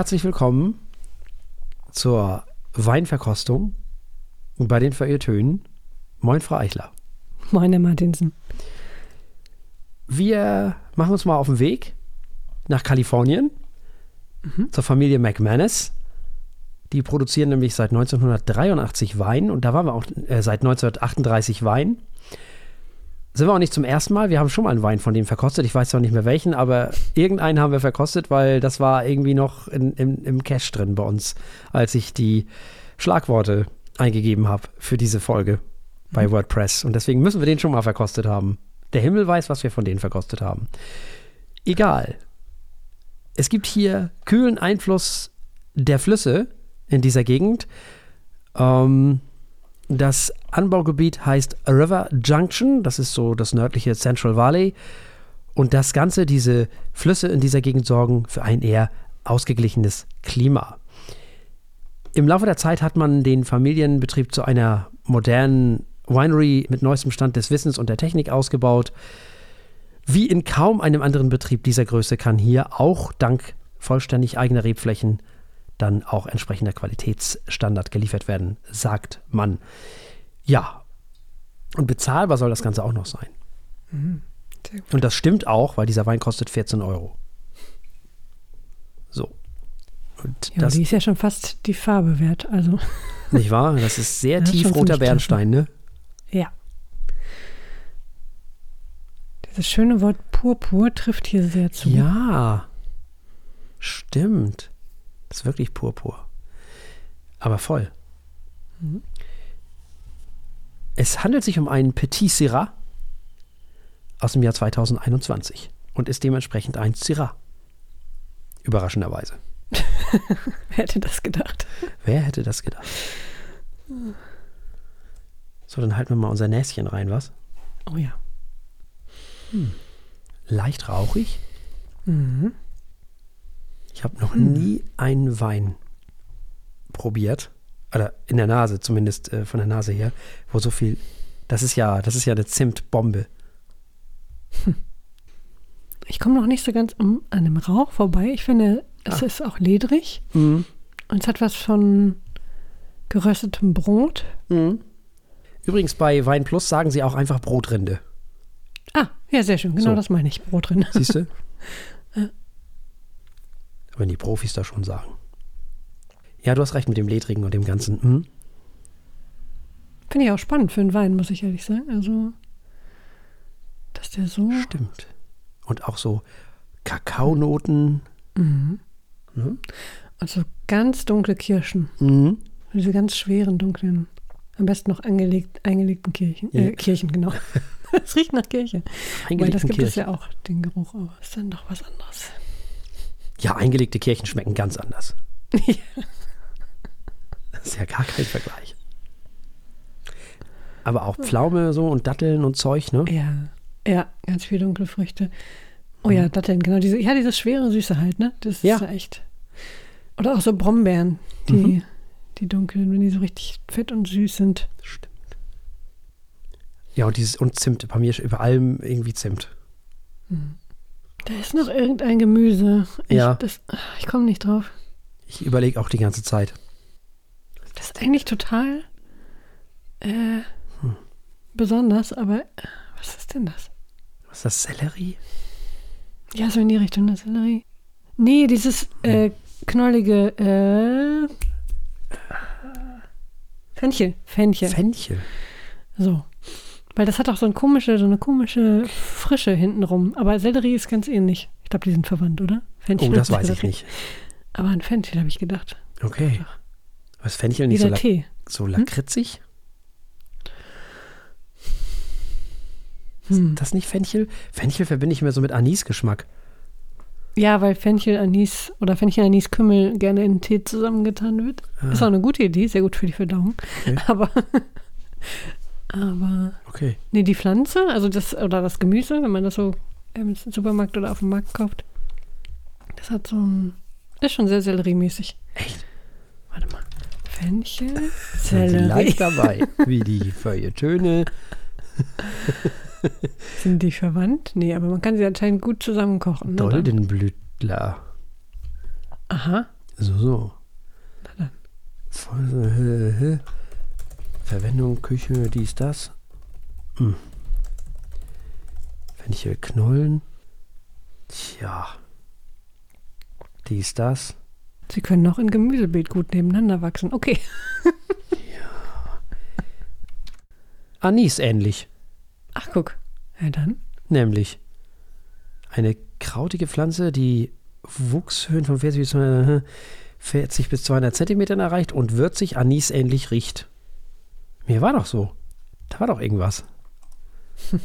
Herzlich willkommen zur Weinverkostung bei den Verirrtönen. Moin, Frau Eichler. Moin, Herr Martinsen. Wir machen uns mal auf den Weg nach Kalifornien zur Familie McManus. Die produzieren nämlich seit 1983 Wein und da waren wir auch äh, seit 1938 Wein. Sind wir auch nicht zum ersten Mal. Wir haben schon mal einen Wein von denen verkostet. Ich weiß zwar nicht mehr welchen, aber irgendeinen haben wir verkostet, weil das war irgendwie noch in, im, im Cache drin bei uns, als ich die Schlagworte eingegeben habe für diese Folge bei WordPress. Und deswegen müssen wir den schon mal verkostet haben. Der Himmel weiß, was wir von denen verkostet haben. Egal. Es gibt hier kühlen Einfluss der Flüsse in dieser Gegend. Ähm, das Anbaugebiet heißt River Junction, das ist so das nördliche Central Valley. Und das Ganze, diese Flüsse in dieser Gegend sorgen für ein eher ausgeglichenes Klima. Im Laufe der Zeit hat man den Familienbetrieb zu einer modernen Winery mit neuestem Stand des Wissens und der Technik ausgebaut. Wie in kaum einem anderen Betrieb dieser Größe kann hier auch dank vollständig eigener Rebflächen dann auch entsprechender Qualitätsstandard geliefert werden, sagt man. Ja. Und bezahlbar soll das Ganze auch noch sein. Gut. Und das stimmt auch, weil dieser Wein kostet 14 Euro. So. Und Ja, das, die ist ja schon fast die Farbe wert. Also, nicht wahr? Das ist sehr Ja, schon tiefroter ziemlich Bernstein, ne? ja. Dieses schöne Wort Purpur trifft hier sehr zu. Ja. Stimmt. Das ist wirklich purpur. Aber voll. Es handelt sich um einen Petit Syrah aus dem Jahr 2021 und ist dementsprechend ein Syrah. Überraschenderweise. Wer hätte das gedacht? Wer hätte das gedacht? So, dann halten wir mal unser Näschen rein, was? Oh ja. Leicht rauchig. Mhm. Ich habe noch nie einen Wein probiert, oder in der Nase, zumindest äh, von der Nase her, wo so viel. Das ist ja, das ist ja eine Zimtbombe. Ich komme noch nicht so ganz um, an dem Rauch vorbei. Ich finde, es Ah. ist auch ledrig Mhm. und es hat was von geröstetem Brot. Mhm. Übrigens bei Wein Plus sagen sie auch einfach Brotrinde. Ah, ja, sehr schön. Genau So. das meine ich. Brot drin. Siehst du? Wenn die Profis da schon sagen. Ja, du hast recht mit dem Ledrigen und dem Ganzen. Mhm. Finde ich auch spannend für einen Wein, muss ich ehrlich sagen. Also, dass der so. Stimmt. Und auch so Kakaonoten. Mhm. Mhm. Also ganz dunkle Kirschen. Mhm. Diese ganz schweren, dunklen, am besten noch angelegt, eingelegten Kirchen. Ja. Äh, Kirchen, genau. Es riecht nach Kirche. Weil das gibt es Kirchen. ja auch, den Geruch, aber ist dann doch was anderes. Ja, eingelegte Kirchen schmecken ganz anders. Ja. Das ist ja gar kein Vergleich. Aber auch Pflaume so und Datteln und Zeug, ne? Ja, ja, ganz viele dunkle Früchte. Oh ja, Datteln, genau. Diese, ja, diese schwere Süße halt, ne? Das Ja. ist ja echt. Oder auch so Brombeeren, die, Mhm. die dunklen, wenn die so richtig fett und süß sind. Stimmt. Ja, und dieses und Zimt, bei mir ist über allem irgendwie Zimt. Da ist noch irgendein Gemüse. Ich, Ja. das- ich komme nicht drauf. Ich überlege auch die ganze Zeit. Das ist eigentlich total äh, Hm. besonders, aber äh, was ist denn das? Was ist das? Sellerie? Ja, so in die Richtung der Sellerie. Nee, dieses äh, knollige äh, Fenchel. Fenchel. Fenchel. so. Weil das hat auch so eine komische, so eine komische Frische hintenrum. Aber Sellerie ist ganz ähnlich. Ich glaube, die sind verwandt, oder? Fenchel Oh, das weiß ich nicht. Aber an Fenchel habe ich gedacht. Okay. Was Fenchel nicht Dieser so, Tee. so lakritzig? Hm. Ist das nicht Fenchel? Fenchel verbinde ich mir so mit Anisgeschmack. Ja, weil Fenchel, Anis oder Fenchel, Anis, Kümmel gerne in Tee zusammengetan wird. Ah. Ist auch eine gute Idee, sehr gut für die Verdauung. Okay. Aber, aber, Okay. nee, die Pflanze, also das, oder das Gemüse, wenn man das so im Supermarkt oder auf dem Markt kauft, das hat so ein, ist schon sehr selleriemäßig. Echt? Warte mal. Fenchel, Sellerie. leicht dabei, wie die Feuilletöne. Sind die verwandt? Nee, aber man kann sie anscheinend gut zusammen kochen. Ne? Doldenblütler. Aha. So, so. Na dann. Voll- Verwendung, Küche, dies, das. Hm. Fenchel, Knollen. Tja. Dies, das. Sie können noch in Gemüsebeet gut nebeneinander wachsen. Okay. Anis ähnlich. Ach, guck. Ja, dann. Nämlich eine krautige Pflanze, die Wuchshöhen von 40 bis 200, 40 bis 200 Zentimetern erreicht und würzig anisähnlich riecht. Mir war doch so. Da war doch irgendwas.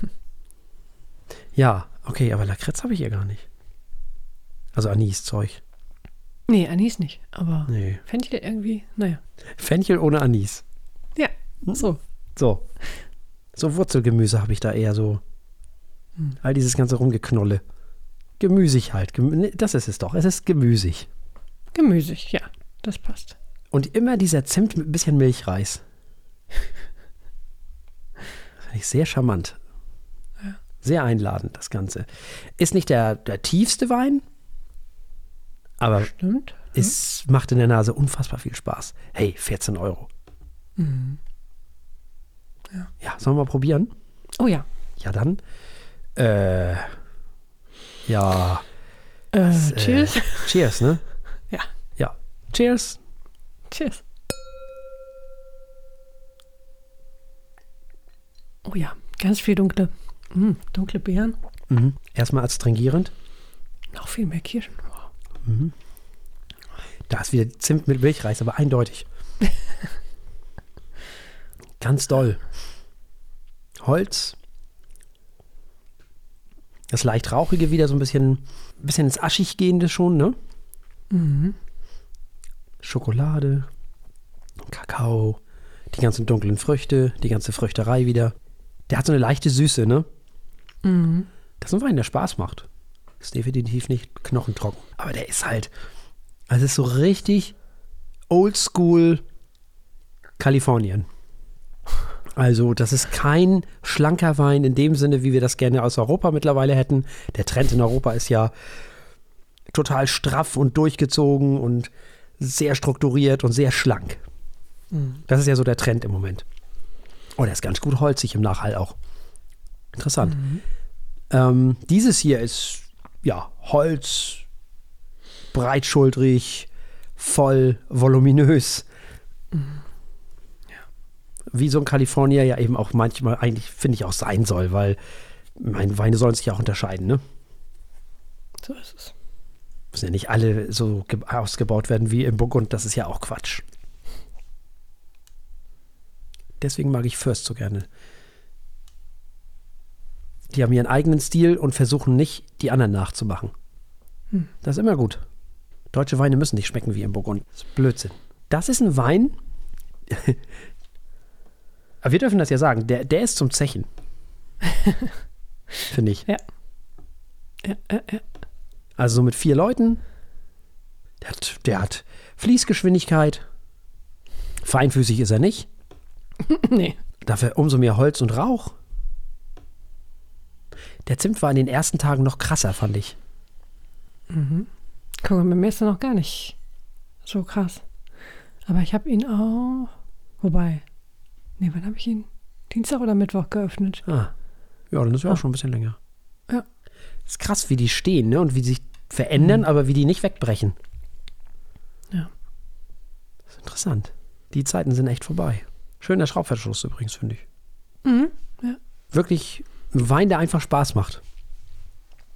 ja, okay, aber Lakritz habe ich hier gar nicht. Also Anis-Zeug. Nee, Anis nicht. Aber Nee. Fenchel irgendwie, naja. Fenchel ohne Anis. Ja, so. So. So Wurzelgemüse habe ich da eher so. All dieses ganze Rumgeknolle. Gemüsig halt. Gemü das ist es doch. Es ist gemüsig. Gemüsig, ja. Das passt. Und immer dieser Zimt mit ein bisschen Milchreis. Finde ich sehr charmant. Sehr einladend, das Ganze. Ist nicht der, der tiefste Wein, aber Stimmt. es macht in der Nase unfassbar viel Spaß. Hey, 14 Euro. Ja. Ja, sollen wir mal probieren? Oh ja. Ja, dann. Äh, ja. Äh, äh, cheers. Cheers, ne? Ja. Ja. Cheers. Cheers. Oh ja, ganz viel dunkle, mm, dunkle Beeren. Mhm. Erstmal adstringierend. Noch viel mehr Kirschen. Wow. Da ist wieder Zimt mit Milchreis, aber eindeutig. Ganz doll. Holz. Das leicht rauchige wieder so ein bisschen, bisschen ins Aschig gehende schon, ne? Schokolade, Kakao, die ganzen dunklen Früchte, die ganze Früchterei wieder. Der hat so eine leichte Süße, ne? Mhm. Das ist ein Wein, der Spaß macht. Ist definitiv nicht knochentrocken. Aber der ist halt, also es ist so richtig oldschool Kalifornien. Also, das ist kein schlanker Wein in dem Sinne, wie wir das gerne aus Europa mittlerweile hätten. Der Trend in Europa ist ja total straff und durchgezogen und sehr strukturiert und sehr schlank. Das ist ja so der Trend im Moment. Oh, der ist ganz gut holzig im Nachhall auch. Interessant. Ähm, dieses hier ist ja Holz, breitschultrig, voll, voluminös. Wie so ein Kalifornier ja eben auch manchmal eigentlich, finde ich, auch sein soll, weil meine Weine sollen sich ja auch unterscheiden, ne? So ist es. Müssen ja nicht alle so ge- ausgebaut werden wie im Burgund, das ist ja auch Quatsch. Deswegen mag ich First so gerne. Die haben ihren eigenen Stil und versuchen nicht, die anderen nachzumachen. Das ist immer gut. Deutsche Weine müssen nicht schmecken wie im Burgund. Das ist Blödsinn. Das ist ein Wein. Aber wir dürfen das ja sagen. Der, der ist zum Zechen. Finde ich. Ja. Ja, ja, ja. Also so mit vier Leuten. Der hat, der hat Fließgeschwindigkeit. Feinfüßig ist er nicht. nee. Dafür umso mehr Holz und Rauch. Der Zimt war in den ersten Tagen noch krasser, fand ich. Guck mal, mit mir ist er noch gar nicht so krass. Aber ich habe ihn auch. Wobei. Nee, wann habe ich ihn? Dienstag oder Mittwoch geöffnet? Ah. Ja, dann ist ja Ah. auch schon ein bisschen länger. Ja. Ist krass, wie die stehen, ne? Und wie die sich verändern, aber wie die nicht wegbrechen. Ja. Das ist interessant. Die Zeiten sind echt vorbei. Schöner Schraubverschluss übrigens, finde ich. Mhm. Ja. Wirklich ein Wein, der einfach Spaß macht.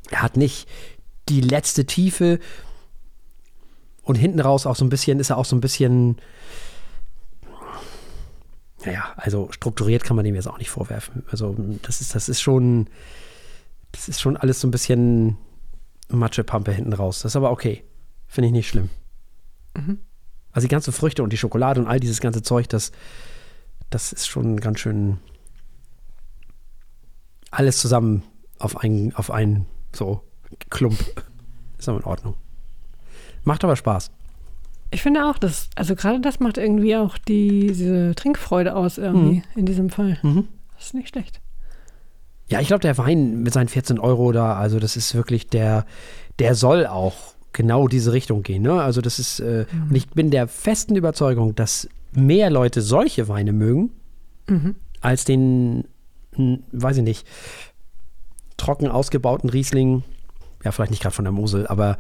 Er hat nicht die letzte Tiefe und hinten raus auch so ein bisschen, ist er auch so ein bisschen, naja, also strukturiert kann man dem jetzt auch nicht vorwerfen. Also das ist, das ist schon, das ist schon alles so ein bisschen Matschepampe hinten raus. Das ist aber okay. Finde ich nicht schlimm. Also die ganzen Früchte und die Schokolade und all dieses ganze Zeug, das, das ist schon ganz schön alles zusammen auf einen, auf einen so Klump. Ist aber in Ordnung. Macht aber Spaß. Ich finde auch, dass, also gerade das macht irgendwie auch die, diese Trinkfreude aus irgendwie in diesem Fall. Mhm. Das ist nicht schlecht. Ja, ich glaube, der Wein mit seinen 14 Euro da, also das ist wirklich der, der soll auch genau diese Richtung gehen. Ne? Also das ist, äh, und ich bin der festen Überzeugung, dass mehr Leute solche Weine mögen, Mhm. als den, weiß ich nicht, trocken ausgebauten Riesling, ja, vielleicht nicht gerade von der Mosel, aber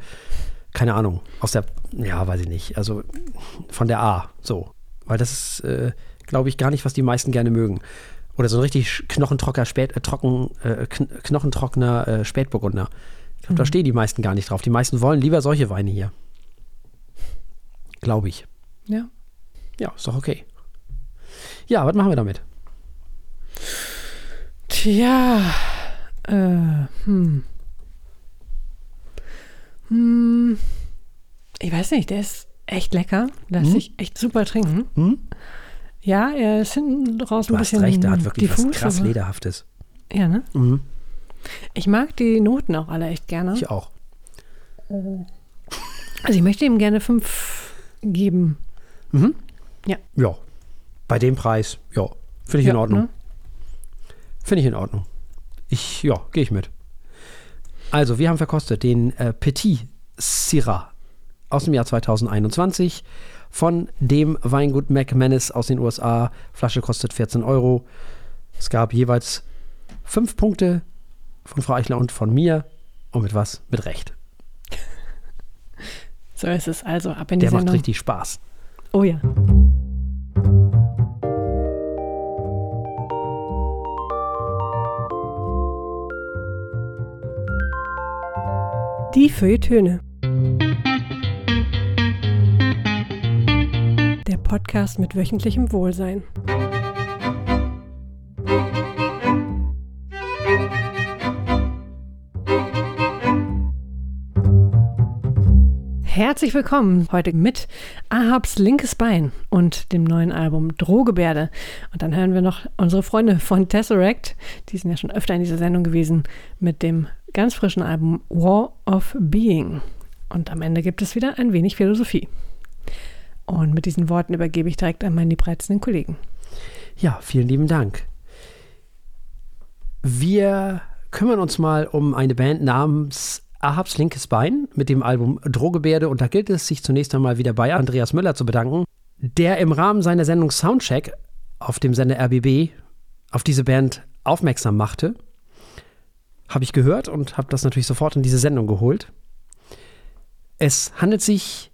keine Ahnung, aus der, ja, weiß ich nicht, also von der A, so. Weil das ist, äh, glaube ich, gar nicht, was die meisten gerne mögen. Oder so ein richtig knochentrocker, Spät, äh, trocken, äh, kn knochentrockener äh, Spätburgunder. Ich glaube, da stehen die meisten gar nicht drauf. Die meisten wollen lieber solche Weine hier. Glaube ich. Ja. Ja, ist doch okay. Ja, was machen wir damit? Tja, äh, hm. Hm. Ich weiß nicht, der ist echt lecker. Lässt Hm? sich echt super trinken. Hm? Ja, er ist hinten raus Du ein hast bisschen recht, der hat wirklich diffus, was krass Lederhaftes. Ja, ne? Mhm. Ich mag die Noten auch alle echt gerne. Ich auch. Also ich möchte ihm gerne fünf geben. Mhm. Ja. Ja. Bei dem Preis, ja. Finde ich in Ja, Ordnung. ne? Finde ich in Ordnung. Ich, ja, gehe ich mit. Also, wir haben verkostet den äh, Petit Syrah aus dem Jahr 2021 von dem Weingut McManus aus den USA. Flasche kostet 14 Euro. Es gab jeweils fünf Punkte von Frau Eichler und von mir. Und mit was? Mit Recht. So ist es also. Ab in die Der macht Sendung. richtig Spaß. Oh ja. Die Feuilletöne. Der Podcast mit wöchentlichem Wohlsein. Herzlich willkommen heute mit Ahabs linkes Bein und dem neuen Album Drohgebärde. Und dann hören wir noch unsere Freunde von Tesseract, die sind ja schon öfter in dieser Sendung gewesen, mit dem ganz frischen Album War of Being. Und am Ende gibt es wieder ein wenig Philosophie. Und mit diesen Worten übergebe ich direkt an meinen liebreizenden Kollegen. Ja, vielen lieben Dank. Wir kümmern uns mal um eine Band namens Ahabs linkes Bein mit dem Album Drohgebärde und da gilt es, sich zunächst einmal wieder bei Andreas Müller zu bedanken, der im Rahmen seiner Sendung Soundcheck auf dem Sender RBB auf diese Band aufmerksam machte. Habe ich gehört und habe das natürlich sofort in diese Sendung geholt. Es handelt sich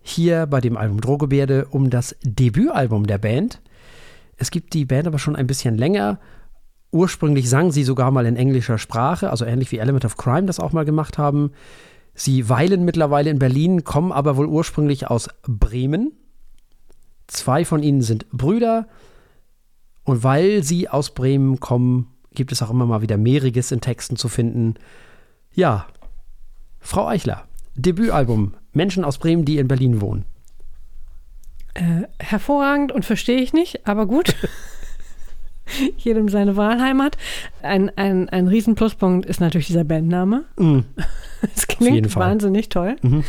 hier bei dem Album Drohgebärde um das Debütalbum der Band. Es gibt die Band aber schon ein bisschen länger. Ursprünglich sang sie sogar mal in englischer Sprache, also ähnlich wie Element of Crime das auch mal gemacht haben. Sie weilen mittlerweile in Berlin, kommen aber wohl ursprünglich aus Bremen. Zwei von ihnen sind Brüder. Und weil sie aus Bremen kommen, gibt es auch immer mal wieder Mehriges in Texten zu finden. Ja, Frau Eichler, Debütalbum Menschen aus Bremen, die in Berlin wohnen. Äh, hervorragend und verstehe ich nicht, aber gut. Jedem seine Wahlheimat. Ein, ein, ein riesen Pluspunkt ist natürlich dieser Bandname. Mm, Es klingt wahnsinnig toll. Mhm.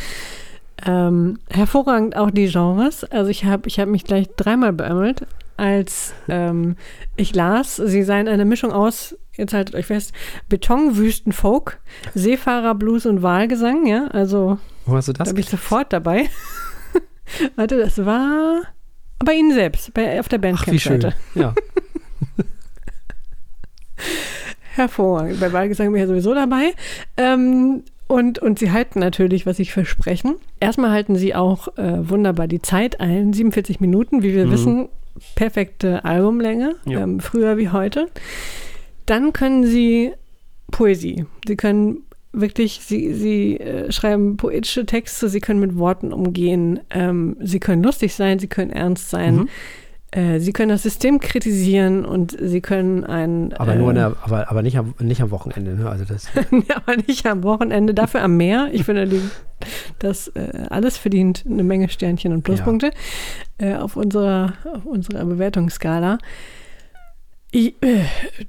Ähm, hervorragend auch die Genres. Also ich habe ich hab mich gleich dreimal beömmelt, als ähm, ich las, sie seien eine Mischung aus, jetzt haltet euch fest, Betonwüsten-Folk, Seefahrer-Blues und Wahlgesang, ja, also Wo hast du da das? bin ich sofort dabei. Warte, das war bei Ihnen selbst, bei, auf der. Bandcamp-Seite. Ja. Hervorragend. Bei Wahlgesang bin ich ja sowieso dabei. Ähm, und, und sie halten natürlich, was ich versprechen. Erstmal halten sie auch äh, wunderbar die Zeit ein. 47 Minuten, wie wir Mhm. wissen, perfekte Albumlänge, ähm, früher wie heute. Dann können sie Poesie. Sie können wirklich, sie, sie äh, schreiben poetische Texte, sie können mit Worten umgehen, ähm, sie können lustig sein, sie können ernst sein. Mhm. Äh, sie können das System kritisieren und sie können ein. Aber äh, nur in der, aber, aber nicht, am, nicht am Wochenende. Ne? Also das, ja, aber nicht am Wochenende, dafür am Meer. Ich finde, das äh, alles verdient eine Menge Sternchen und Pluspunkte äh, auf, unserer, auf unserer Bewertungsskala. Ich, äh,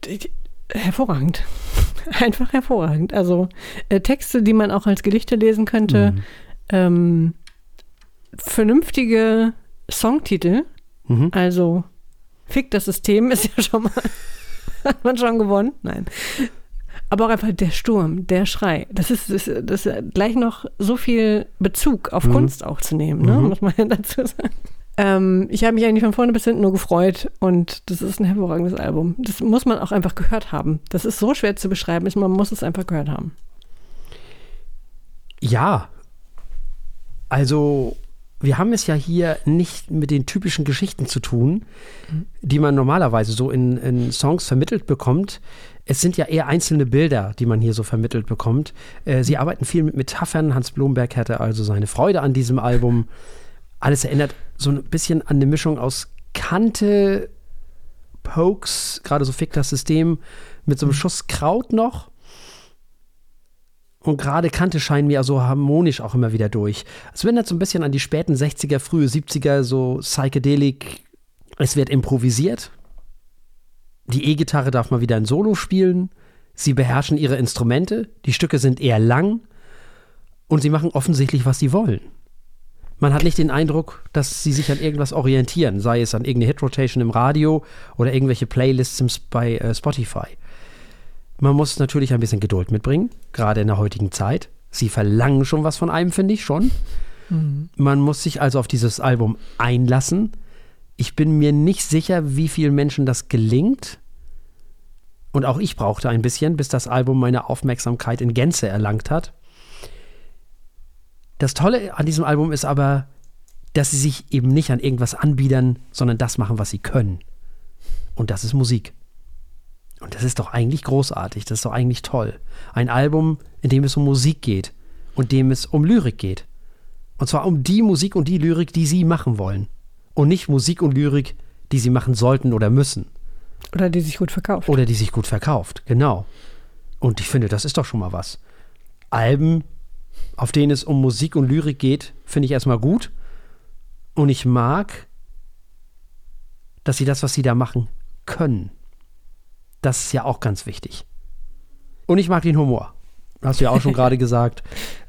die- hervorragend. Einfach hervorragend. Also äh, Texte, die man auch als Gedichte lesen könnte. Mhm. Ähm, vernünftige Songtitel. Mhm. Also, Fick das System ist ja schon mal, hat man schon gewonnen. Nein. aber auch einfach der Sturm, der Schrei. Das ist, das, das gleich noch so viel Bezug auf mhm. Kunst auch zu nehmen, ne? Mhm. muss man ja dazu sagen. Ähm, ich habe mich eigentlich von vorne bis hinten nur gefreut und das ist ein hervorragendes Album. Das muss man auch einfach gehört haben. Das ist so schwer zu beschreiben, man muss es einfach gehört haben. Ja, also wir haben es ja hier nicht mit den typischen Geschichten zu tun, die man normalerweise so in, in, Songs vermittelt bekommt. Es sind ja eher einzelne Bilder, die man hier so vermittelt bekommt. Äh, sie arbeiten viel mit Metaphern. Hans Blomberg hatte also seine Freude an diesem Album. Alles erinnert so ein bisschen an eine Mischung aus Kante, Pokes, gerade so Fick das System, mit so einem Schuss Kraut noch. Und gerade Kante scheinen mir so harmonisch auch immer wieder durch. Es erinnert so ein bisschen an die späten 60er, frühe 70er, so Psychedelic. Es wird improvisiert. Die E-Gitarre darf mal wieder ein Solo spielen. Sie beherrschen ihre Instrumente. Die Stücke sind eher lang. Und sie machen offensichtlich, was sie wollen. Man hat nicht den Eindruck, dass sie sich an irgendwas orientieren, sei es an irgendeine Hit-Rotation im Radio oder irgendwelche Playlists bei äh, Spotify. Man muss natürlich ein bisschen Geduld mitbringen, gerade in der heutigen Zeit. Sie verlangen schon was von einem, finde ich schon. Mhm. Man muss sich also auf dieses Album einlassen. Ich bin mir nicht sicher, wie vielen Menschen das gelingt. Und auch ich brauchte ein bisschen, bis das Album meine Aufmerksamkeit in Gänze erlangt hat. Das Tolle an diesem Album ist aber, dass sie sich eben nicht an irgendwas anbiedern, sondern das machen, was sie können. Und das ist Musik. Und das ist doch eigentlich großartig, das ist doch eigentlich toll. Ein Album, in dem es um Musik geht und dem es um Lyrik geht. Und zwar um die Musik und die Lyrik, die sie machen wollen. Und nicht Musik und Lyrik, die sie machen sollten oder müssen. Oder die sich gut verkauft. Oder die sich gut verkauft, genau. Und ich finde, das ist doch schon mal was. Alben, auf denen es um Musik und Lyrik geht, finde ich erstmal gut. Und ich mag, dass sie das, was sie da machen, können. Das ist ja auch ganz wichtig. Und ich mag den Humor. Hast du ja auch schon gerade gesagt.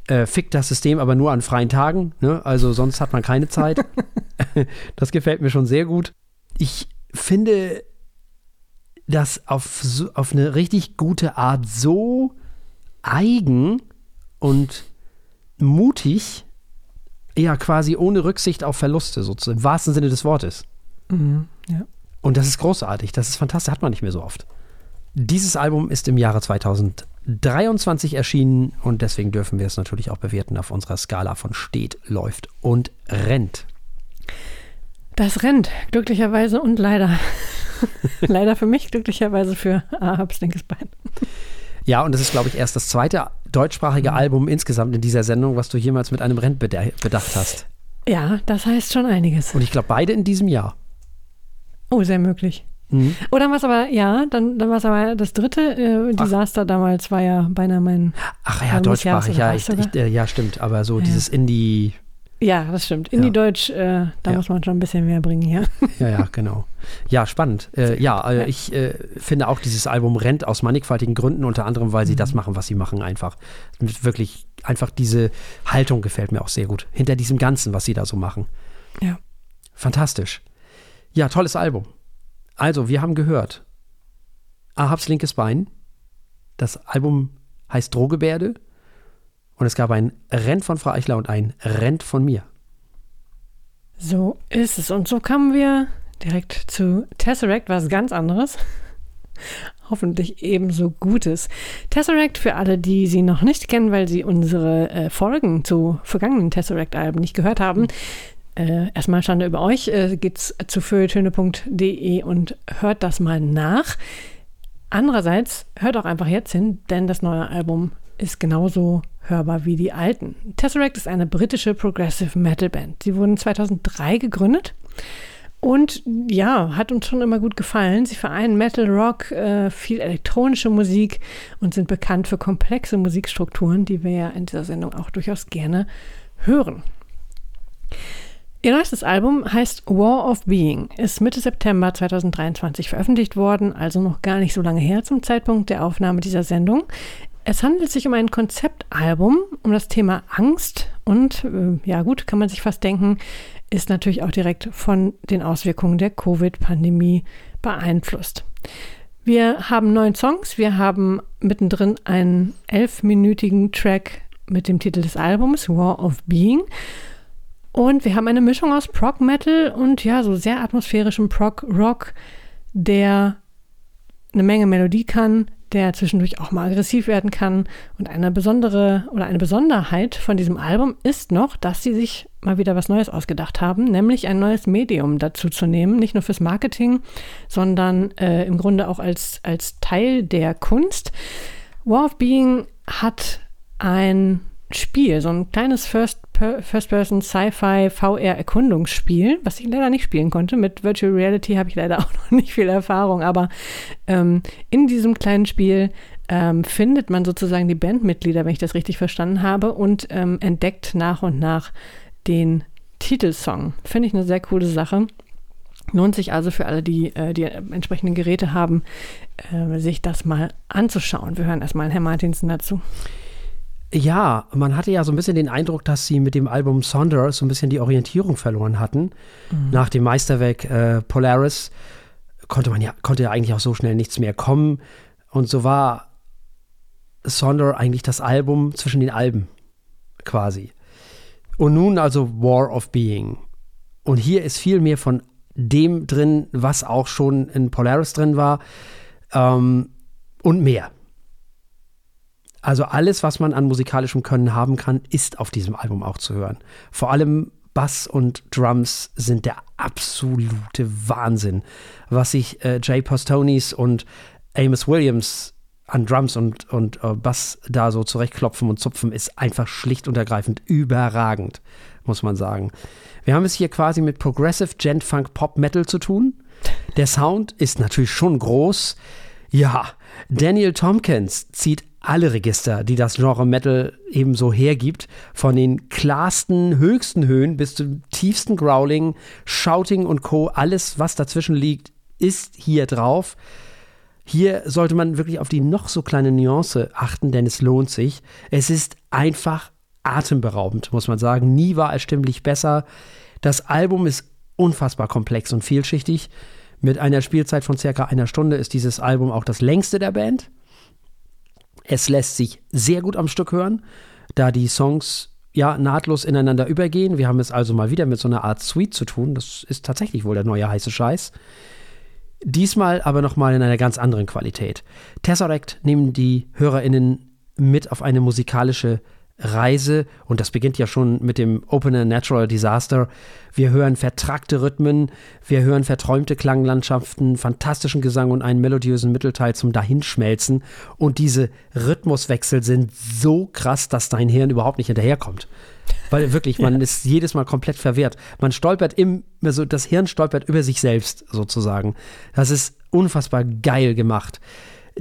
Äh, fickt das System aber nur an freien Tagen. Ne? Also sonst hat man keine Zeit. das gefällt mir schon sehr gut. Ich finde das auf, so, auf eine richtig gute Art so eigen und mutig, ja quasi ohne Rücksicht auf Verluste, sozusagen, im wahrsten Sinne des Wortes. Mhm, ja. Und das ist großartig, das ist fantastisch, hat man nicht mehr so oft. Dieses Album ist im Jahre 2023 erschienen und deswegen dürfen wir es natürlich auch bewerten auf unserer Skala von steht, läuft und rennt. Das rennt, glücklicherweise und leider. leider für mich, glücklicherweise für Ahabs linkes Bein. Ja, und das ist, glaube ich, erst das zweite deutschsprachige mhm. Album insgesamt in dieser Sendung, was du jemals mit einem Rent bedacht hast. Ja, das heißt schon einiges. Und ich glaube, beide in diesem Jahr. Oh, sehr möglich. Mhm. Oder was aber, ja, dann, dann war es aber das dritte äh, Desaster Ach. damals, war ja beinahe mein. Ach ja, deutschsprachig, ja, ich, ich, äh, ja, stimmt, aber so ja. dieses Indie. Ja, das stimmt. Indie-Deutsch, äh, da ja. muss man schon ein bisschen mehr bringen, ja. Ja, ja, genau. Ja, spannend. Äh, ja, äh, ich äh, finde auch, dieses Album rennt aus mannigfaltigen Gründen, unter anderem, weil sie mhm. das machen, was sie machen, einfach. Wirklich, einfach diese Haltung gefällt mir auch sehr gut. Hinter diesem Ganzen, was sie da so machen. Ja. Fantastisch. Ja, tolles Album. Also, wir haben gehört, Ahabs linkes Bein. Das Album heißt Drohgebärde. Und es gab ein Rent von Frau Eichler und ein Rent von mir. So ist es. Und so kamen wir direkt zu Tesseract, was ganz anderes. Hoffentlich ebenso Gutes. Tesseract für alle, die sie noch nicht kennen, weil sie unsere äh, Folgen zu vergangenen Tesseract-Alben nicht gehört haben. Äh, erstmal Schande über euch. Äh, geht's zu feuilletöne.de und hört das mal nach. Andererseits hört auch einfach jetzt hin, denn das neue Album ist genauso hörbar wie die alten. Tesseract ist eine britische Progressive Metal Band. Sie wurden 2003 gegründet und ja, hat uns schon immer gut gefallen. Sie vereinen Metal, Rock, äh, viel elektronische Musik und sind bekannt für komplexe Musikstrukturen, die wir ja in dieser Sendung auch durchaus gerne hören. Ihr neuestes Album heißt War of Being, ist Mitte September 2023 veröffentlicht worden, also noch gar nicht so lange her zum Zeitpunkt der Aufnahme dieser Sendung. Es handelt sich um ein Konzeptalbum um das Thema Angst und, äh, ja gut, kann man sich fast denken, ist natürlich auch direkt von den Auswirkungen der Covid-Pandemie beeinflusst. Wir haben neun Songs. Wir haben mittendrin einen elfminütigen Track mit dem Titel des Albums, War of Being. Und wir haben eine Mischung aus Prog Metal und ja, so sehr atmosphärischem Prog Rock, der eine Menge Melodie kann, der zwischendurch auch mal aggressiv werden kann. Und eine besondere oder eine Besonderheit von diesem Album ist noch, dass sie sich mal wieder was Neues ausgedacht haben, nämlich ein neues Medium dazu zu nehmen, nicht nur fürs Marketing, sondern äh, im Grunde auch als, als Teil der Kunst. War of Being hat ein Spiel, so ein kleines First-Person Sci-Fi VR-Erkundungsspiel, was ich leider nicht spielen konnte. Mit Virtual Reality habe ich leider auch noch nicht viel Erfahrung, aber ähm, in diesem kleinen Spiel ähm, findet man sozusagen die Bandmitglieder, wenn ich das richtig verstanden habe, und ähm, entdeckt nach und nach den Titelsong. Finde ich eine sehr coole Sache. Lohnt sich also für alle, die äh, die entsprechenden Geräte haben, äh, sich das mal anzuschauen. Wir hören erstmal Herrn Martinsen dazu. Ja, man hatte ja so ein bisschen den Eindruck, dass sie mit dem Album Sonder so ein bisschen die Orientierung verloren hatten. Mhm. Nach dem Meisterwerk äh, Polaris konnte man ja, konnte ja eigentlich auch so schnell nichts mehr kommen. Und so war Sonder eigentlich das Album zwischen den Alben, quasi. Und nun also War of Being. Und hier ist viel mehr von dem drin, was auch schon in Polaris drin war. Ähm, und mehr. Also alles, was man an musikalischem Können haben kann, ist auf diesem Album auch zu hören. Vor allem Bass und Drums sind der absolute Wahnsinn. Was sich äh, Jay Postonis und Amos Williams an Drums und, und äh, Bass da so zurechtklopfen und zupfen, ist einfach schlicht und ergreifend überragend, muss man sagen. Wir haben es hier quasi mit Progressive Gent Funk Pop Metal zu tun. Der Sound ist natürlich schon groß. Ja, Daniel Tompkins zieht alle Register, die das Genre Metal ebenso hergibt, von den klarsten, höchsten Höhen bis zum tiefsten Growling, Shouting und Co., alles, was dazwischen liegt, ist hier drauf. Hier sollte man wirklich auf die noch so kleine Nuance achten, denn es lohnt sich. Es ist einfach atemberaubend, muss man sagen. Nie war es stimmlich besser. Das Album ist unfassbar komplex und vielschichtig. Mit einer Spielzeit von circa einer Stunde ist dieses Album auch das längste der Band. Es lässt sich sehr gut am Stück hören, da die Songs ja nahtlos ineinander übergehen. Wir haben es also mal wieder mit so einer Art Suite zu tun. Das ist tatsächlich wohl der neue heiße Scheiß. Diesmal aber nochmal in einer ganz anderen Qualität. Tesseract nehmen die HörerInnen mit auf eine musikalische Reise, und das beginnt ja schon mit dem Opener Natural Disaster. Wir hören vertrackte Rhythmen, wir hören verträumte Klanglandschaften, fantastischen Gesang und einen melodiösen Mittelteil zum Dahinschmelzen. Und diese Rhythmuswechsel sind so krass, dass dein Hirn überhaupt nicht hinterherkommt. Weil wirklich, man ja. ist jedes Mal komplett verwehrt. Man stolpert im, also das Hirn stolpert über sich selbst sozusagen. Das ist unfassbar geil gemacht.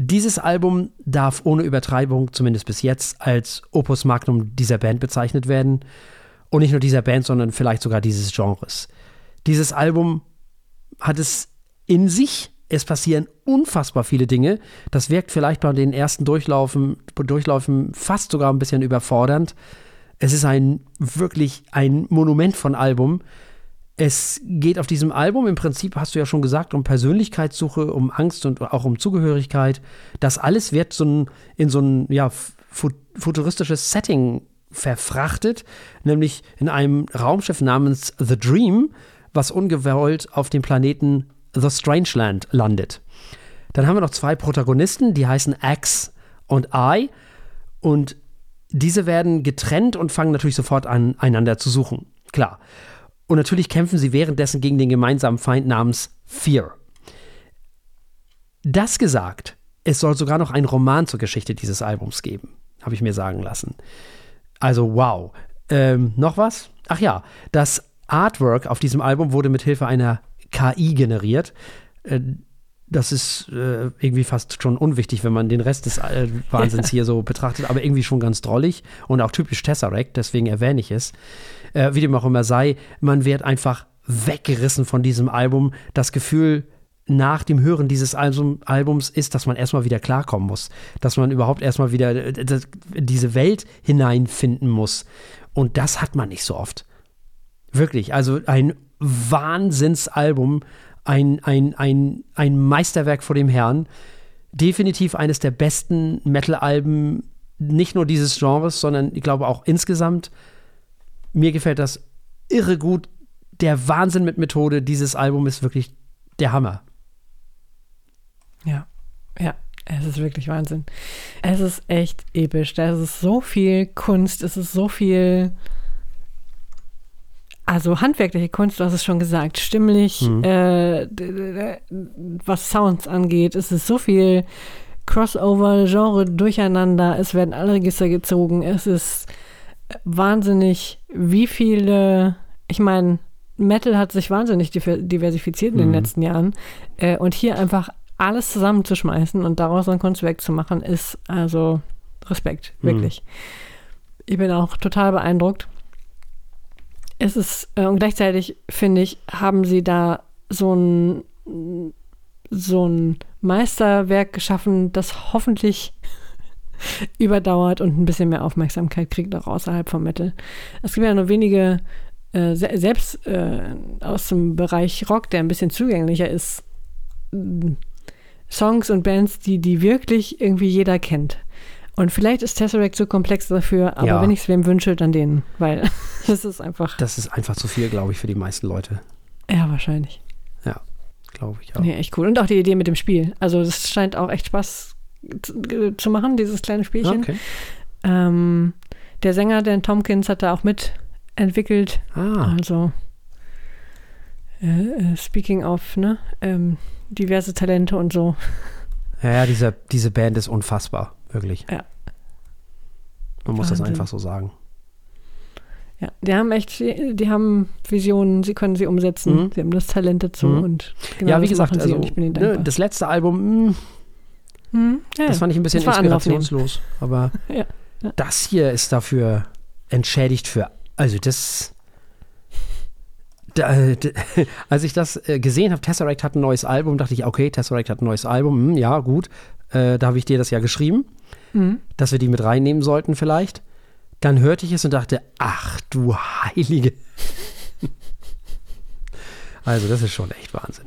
Dieses Album darf ohne Übertreibung, zumindest bis jetzt, als Opus Magnum dieser Band bezeichnet werden. Und nicht nur dieser Band, sondern vielleicht sogar dieses Genres. Dieses Album hat es in sich. Es passieren unfassbar viele Dinge. Das wirkt vielleicht bei den ersten Durchlaufen, Durchläufen fast sogar ein bisschen überfordernd. Es ist ein wirklich ein Monument von Album. Es geht auf diesem Album im Prinzip, hast du ja schon gesagt, um Persönlichkeitssuche, um Angst und auch um Zugehörigkeit. Das alles wird so ein, in so ein ja, futuristisches Setting verfrachtet, nämlich in einem Raumschiff namens The Dream, was ungewollt auf dem Planeten The Strangeland landet. Dann haben wir noch zwei Protagonisten, die heißen Axe und I. Und diese werden getrennt und fangen natürlich sofort an, einander zu suchen. Klar. Und natürlich kämpfen sie währenddessen gegen den gemeinsamen Feind namens Fear. Das gesagt, es soll sogar noch einen Roman zur Geschichte dieses Albums geben, habe ich mir sagen lassen. Also wow. Ähm, noch was? Ach ja, das Artwork auf diesem Album wurde mit Hilfe einer KI generiert. Das ist äh, irgendwie fast schon unwichtig, wenn man den Rest des äh, Wahnsinns hier so betrachtet, aber irgendwie schon ganz drollig und auch typisch Tesseract, deswegen erwähne ich es. Äh, wie dem auch immer sei, man wird einfach weggerissen von diesem Album. Das Gefühl nach dem Hören dieses Album, Albums ist, dass man erstmal wieder klarkommen muss, dass man überhaupt erstmal wieder äh, diese Welt hineinfinden muss. Und das hat man nicht so oft. Wirklich, also ein Wahnsinnsalbum ein, ein, ein, ein Meisterwerk vor dem Herrn. Definitiv eines der besten Metal-Alben, nicht nur dieses Genres, sondern ich glaube auch insgesamt. Mir gefällt das irre gut. Der Wahnsinn mit Methode. Dieses Album ist wirklich der Hammer. Ja, ja, es ist wirklich Wahnsinn. Es ist echt episch. Da ist so viel Kunst, es ist so viel, also handwerkliche Kunst, du hast es schon gesagt, stimmlich, Mhm. äh, was Sounds angeht, es ist so viel Crossover, Genre durcheinander, es werden alle Register gezogen, es ist wahnsinnig, wie viele, ich meine, Metal hat sich wahnsinnig diver- diversifiziert in den Mhm. letzten Jahren äh, und hier einfach alles zusammenzuschmeißen und daraus ein Kunstwerk zu machen, ist also Respekt, Mhm. wirklich. Ich bin auch total beeindruckt. Es ist, äh, und gleichzeitig finde ich, haben sie da so ein, so ein Meisterwerk geschaffen, das hoffentlich überdauert und ein bisschen mehr Aufmerksamkeit kriegt, auch außerhalb vom Metal. Es gibt ja nur wenige, äh, se selbst äh, aus dem Bereich Rock, der ein bisschen zugänglicher ist, Songs und Bands, die, die wirklich irgendwie jeder kennt. Und vielleicht ist Tesseract so komplex dafür, aber Ja. wenn ich es wem wünsche, dann denen, weil es ist einfach, Das ist einfach zu viel, glaube ich, für die meisten Leute. ja, wahrscheinlich. Glaube ich auch. Nee, echt cool. Und auch die Idee mit dem Spiel. Also, das scheint auch echt Spaß zu, zu machen, dieses kleine Spielchen. Okay. Ähm, der Sänger, Dan Tompkins, hat da auch mitentwickelt. Ah, Also, äh, äh, speaking of, ne, ähm, diverse Talente und so. ja, ja diese, diese Band ist unfassbar, wirklich. Ja. Man muss das einfach so sagen. Ja, die haben echt, die haben Visionen, sie können sie umsetzen, Mhm. sie haben das Talent dazu Mhm. und genau ja, wie gesagt, also, und ich bin ihnen ne, das letzte Album, mh, Mhm, ja, das fand ich ein bisschen inspirationslos. Aber Ja, ja. das hier ist dafür entschädigt für, also das. Da, äh, d- als ich das äh, gesehen habe, Tesseract hat ein neues Album, dachte ich, okay, Tesseract hat ein neues Album, hm, ja, gut. Äh, da habe ich dir das ja geschrieben, Mhm. dass wir die mit reinnehmen sollten, vielleicht. Dann hörte ich es und dachte, ach du Heilige. also, das ist schon echt Wahnsinn.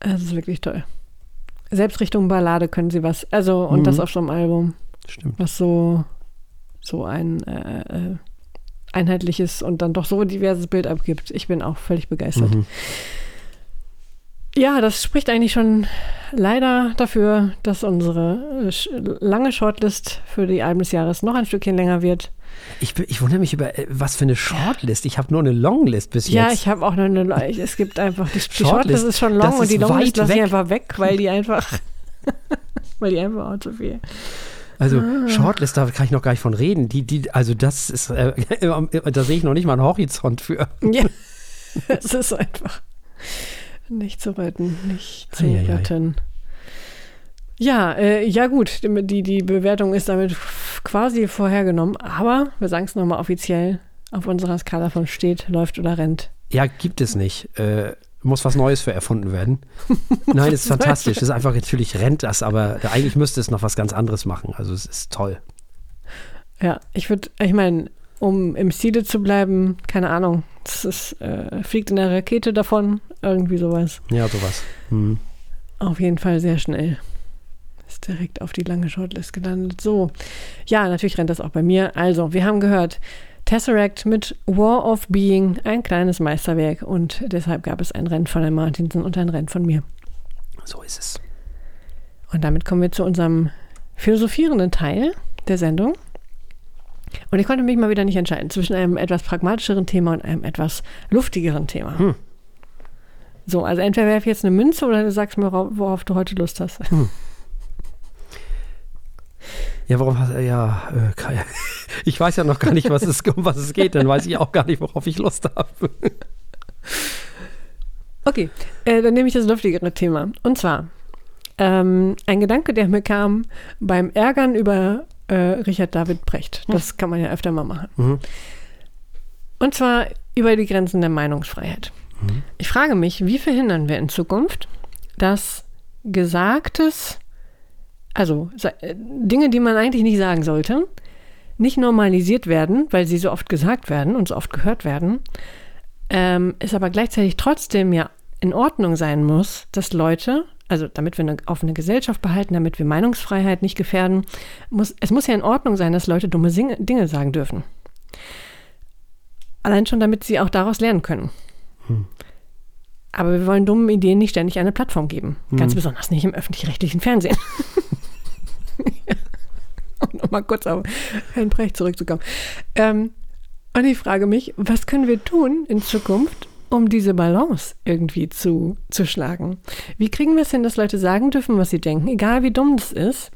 Es ist wirklich toll. Selbst Richtung Ballade können sie was. Also, und Mhm. das auf so einem Album, Stimmt. was so, so ein äh, äh, einheitliches und dann doch so diverses Bild abgibt. Ich bin auch völlig begeistert. Mhm. Ja, das spricht eigentlich schon leider dafür, dass unsere äh, lange Shortlist für die Alben des Jahres noch ein Stückchen länger wird. Ich, ich wundere mich über, äh, was für eine Shortlist. Ich habe nur eine Longlist bis Ja, jetzt. ich habe auch noch eine. Es gibt einfach. Die, die Shortlist, Shortlist ist schon long und die ist Longlist lasse ich weg. einfach weg, weil die einfach. weil die einfach auch zu viel. Also Ah. Shortlist, da kann ich noch gar nicht von reden. Die, die, also das ist, äh, da sehe ich noch nicht mal einen Horizont für. Ja, es ist einfach nicht zu retten, nicht zu Eieiei. retten. Ja, äh, ja gut, die, die Bewertung ist damit quasi vorhergenommen, aber wir sagen es nochmal offiziell, auf unserer Skala von steht, läuft oder rennt. Ja, gibt es nicht. Äh, muss was Neues für erfunden werden. Nein, ist fantastisch. ist einfach, natürlich rennt das, aber eigentlich müsste es noch was ganz anderes machen. Also es ist toll. Ja, ich würde, ich meine, um im Stile zu bleiben, keine Ahnung, ist, äh, fliegt in der Rakete davon, irgendwie sowas. Ja, sowas. Hm. Auf jeden Fall sehr schnell. Ist direkt auf die lange Shortlist gelandet. So, ja, natürlich rennt das auch bei mir. Also, wir haben gehört, Tesseract mit War of Being, ein kleines Meisterwerk und deshalb gab es ein Rennen von Herrn Martinsen und ein Rennen von mir. So ist es. Und damit kommen wir zu unserem philosophierenden Teil der Sendung. Und ich konnte mich mal wieder nicht entscheiden zwischen einem etwas pragmatischeren Thema und einem etwas luftigeren Thema. Hm. So, also entweder werfe ich jetzt eine Münze oder du sagst mir, worauf du heute Lust hast. Ja, warum hast ja, äh, ich weiß ja noch gar nicht, was es, um was es geht, dann weiß ich auch gar nicht, worauf ich Lust habe. Okay, äh, dann nehme ich das luftigere Thema. Und zwar ähm, ein Gedanke, der mir kam beim Ärgern über äh, Richard David Brecht. Das kann man ja öfter mal machen. Mhm. Und zwar über die Grenzen der Meinungsfreiheit. Ich frage mich, wie verhindern wir in Zukunft, dass Gesagtes, also äh, Dinge, die man eigentlich nicht sagen sollte, nicht normalisiert werden, weil sie so oft gesagt werden und so oft gehört werden, ähm, es aber gleichzeitig trotzdem ja in Ordnung sein muss, dass Leute, also damit wir eine offene Gesellschaft behalten, damit wir Meinungsfreiheit nicht gefährden, muss, es muss ja in Ordnung sein, dass Leute dumme Dinge sagen dürfen. Allein schon, damit sie auch daraus lernen können. Hm. Aber wir wollen dummen Ideen nicht ständig eine Plattform geben. Hm. Ganz besonders nicht im öffentlich-rechtlichen Fernsehen. um nochmal kurz auf Herrn Brecht zurückzukommen. Ähm, und ich frage mich, was können wir tun in Zukunft, um diese Balance irgendwie zu, zu schlagen? Wie kriegen wir es hin, dass Leute sagen dürfen, was sie denken, egal wie dumm das ist?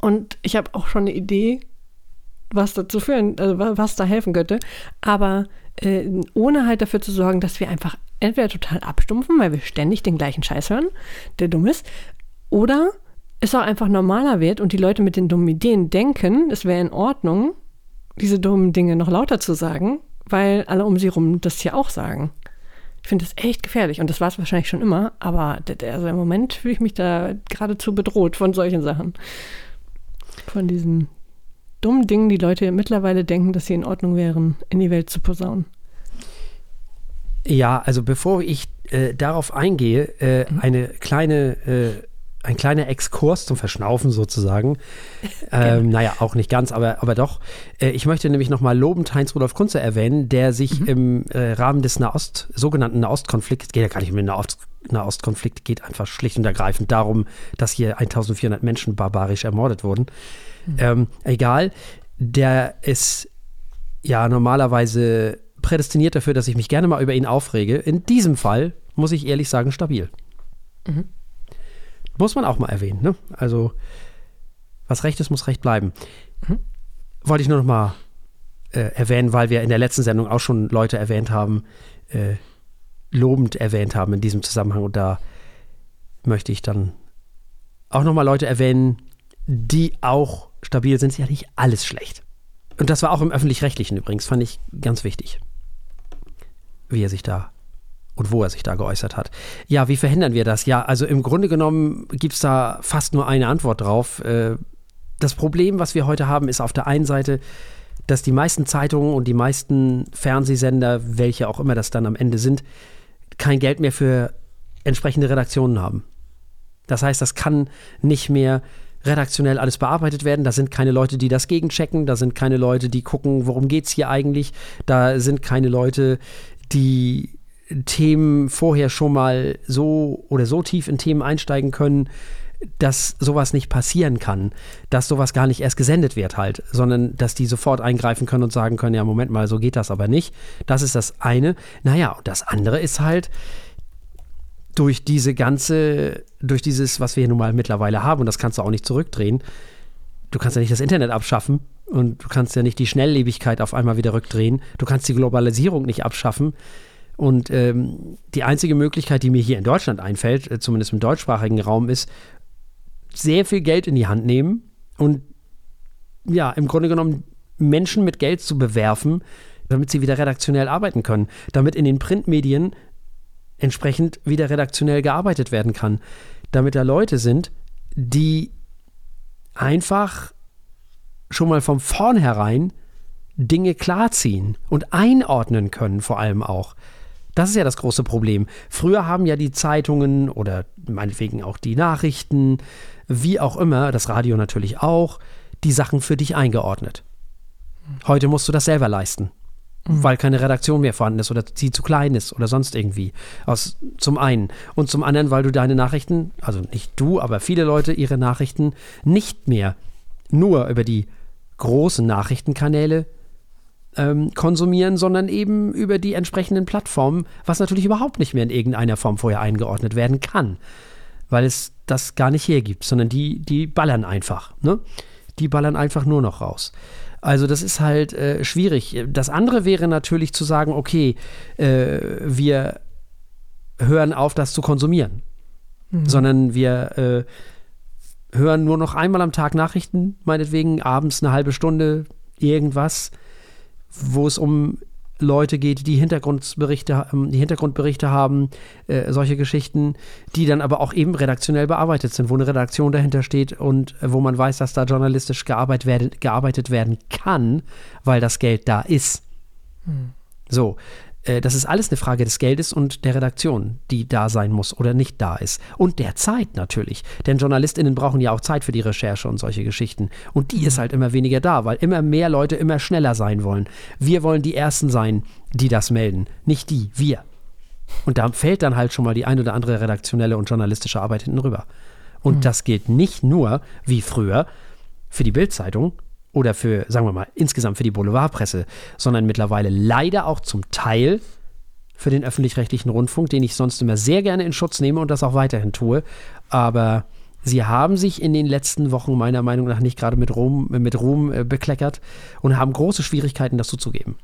Und ich habe auch schon eine Idee, was dazu führen, also was da helfen könnte, aber äh, ohne halt dafür zu sorgen, dass wir einfach entweder total abstumpfen, weil wir ständig den gleichen Scheiß hören, der dumm ist, oder es auch einfach normaler wird und die Leute mit den dummen Ideen denken, es wäre in Ordnung, diese dummen Dinge noch lauter zu sagen, weil alle um sie rum das ja auch sagen. Ich finde das echt gefährlich und das war es wahrscheinlich schon immer, aber also im Moment fühle ich mich da geradezu bedroht von solchen Sachen. Von diesen dummen Dingen, die Leute mittlerweile denken, dass sie in Ordnung wären, in die Welt zu posaunen. Ja, also bevor ich äh, darauf eingehe, äh, mhm. eine kleine äh, ein kleiner Exkurs zum Verschnaufen sozusagen. Ähm, naja, auch nicht ganz, aber, aber doch. Äh, ich möchte nämlich nochmal lobend Heinz-Rudolf Kunze erwähnen, der sich mhm. im äh, Rahmen des Nahost, sogenannten Nahostkonflikts, geht ja gar nicht um den Nahost, Nahostkonflikt, geht einfach schlicht und ergreifend darum, dass hier 1400 Menschen barbarisch ermordet wurden. Mhm. Ähm, egal, der ist ja normalerweise prädestiniert dafür, dass ich mich gerne mal über ihn aufrege. In diesem Fall, muss ich ehrlich sagen, stabil. Mhm. Muss man auch mal erwähnen. Ne? Also, was recht ist, muss recht bleiben. Mhm. Wollte ich nur noch mal äh, erwähnen, weil wir in der letzten Sendung auch schon Leute erwähnt haben, äh, lobend erwähnt haben in diesem Zusammenhang. Und da möchte ich dann auch noch mal Leute erwähnen, die auch stabil sind. Ist ja nicht alles schlecht. Und das war auch im Öffentlich-Rechtlichen übrigens, fand ich ganz wichtig, wie er sich da und wo er sich da geäußert hat. Ja, wie verhindern wir das? Ja, also im Grunde genommen gibt es da fast nur eine Antwort drauf. Äh, das Problem, was wir heute haben, ist auf der einen Seite, dass die meisten Zeitungen und die meisten Fernsehsender, welche auch immer das dann am Ende sind, kein Geld mehr für entsprechende Redaktionen haben. Das heißt, das kann nicht mehr redaktionell alles bearbeitet werden. Da sind keine Leute, die das gegenchecken. Da sind keine Leute, die gucken, worum geht es hier eigentlich. Da sind keine Leute, die Themen vorher schon mal so oder so tief in Themen einsteigen können, dass sowas nicht passieren kann, dass sowas gar nicht erst gesendet wird halt, sondern dass die sofort eingreifen können und sagen können, ja, Moment mal, so geht das aber nicht. Das ist das eine. Naja, und das andere ist halt, durch diese ganze, durch dieses, was wir hier nun mal mittlerweile haben, und das kannst du auch nicht zurückdrehen, du kannst ja nicht das Internet abschaffen und du kannst ja nicht die Schnelllebigkeit auf einmal wieder rückdrehen, du kannst die Globalisierung nicht abschaffen. Und ähm, die einzige Möglichkeit, die mir hier in Deutschland einfällt, äh, zumindest im deutschsprachigen Raum, ist, sehr viel Geld in die Hand nehmen und ja, im Grunde genommen Menschen mit Geld zu bewerfen, damit sie wieder redaktionell arbeiten können, damit in den Printmedien entsprechend wieder redaktionell gearbeitet werden kann, damit da Leute sind, die einfach schon mal von vornherein Dinge klarziehen und einordnen können, vor allem auch. Das ist ja das große Problem. Früher haben ja die Zeitungen oder meinetwegen auch die Nachrichten, wie auch immer, das Radio natürlich auch, die Sachen für dich eingeordnet. Heute musst du das selber leisten, mhm. weil keine Redaktion mehr vorhanden ist oder sie zu klein ist oder sonst irgendwie. Aus, zum einen. Und zum anderen, weil du deine Nachrichten, also nicht du, aber viele Leute ihre Nachrichten nicht mehr nur über die großen Nachrichtenkanäle ähm, konsumieren, sondern eben über die entsprechenden Plattformen, was natürlich überhaupt nicht mehr in irgendeiner Form vorher eingeordnet werden kann, weil es das gar nicht hergibt, sondern die, die ballern einfach. Ne? Die ballern einfach nur noch raus. Also das ist halt äh, schwierig. Das andere wäre natürlich zu sagen, okay, äh, wir hören auf, das zu konsumieren, mhm. sondern wir äh, hören nur noch einmal am Tag Nachrichten, meinetwegen abends eine halbe Stunde irgendwas wo es um Leute geht, die Hintergrundberichte, ähm, die Hintergrundberichte haben, äh, solche Geschichten, die dann aber auch eben redaktionell bearbeitet sind, wo eine Redaktion dahinter steht und äh, wo man weiß, dass da journalistisch gearbeitet werden, gearbeitet werden kann, weil das Geld da ist. Hm. So. Äh, das ist alles eine Frage des Geldes und der Redaktion, die da sein muss oder nicht da ist. Und der Zeit natürlich. Denn JournalistInnen brauchen ja auch Zeit für die Recherche und solche Geschichten. Und die ist halt immer weniger da, weil immer mehr Leute immer schneller sein wollen. Wir wollen die Ersten sein, die das melden. Nicht die, wir. Und da fällt dann halt schon mal die ein oder andere redaktionelle und journalistische Arbeit hinten rüber. Und mhm. das gilt nicht nur, wie früher, für die Bildzeitung oder für, sagen wir mal, insgesamt für die Boulevardpresse, sondern mittlerweile leider auch zum Teil für den öffentlich-rechtlichen Rundfunk, den ich sonst immer sehr gerne in Schutz nehme und das auch weiterhin tue. Aber sie haben sich in den letzten Wochen meiner Meinung nach nicht gerade mit Ruhm, mit Ruhm äh, bekleckert und haben große Schwierigkeiten, das zuzugeben.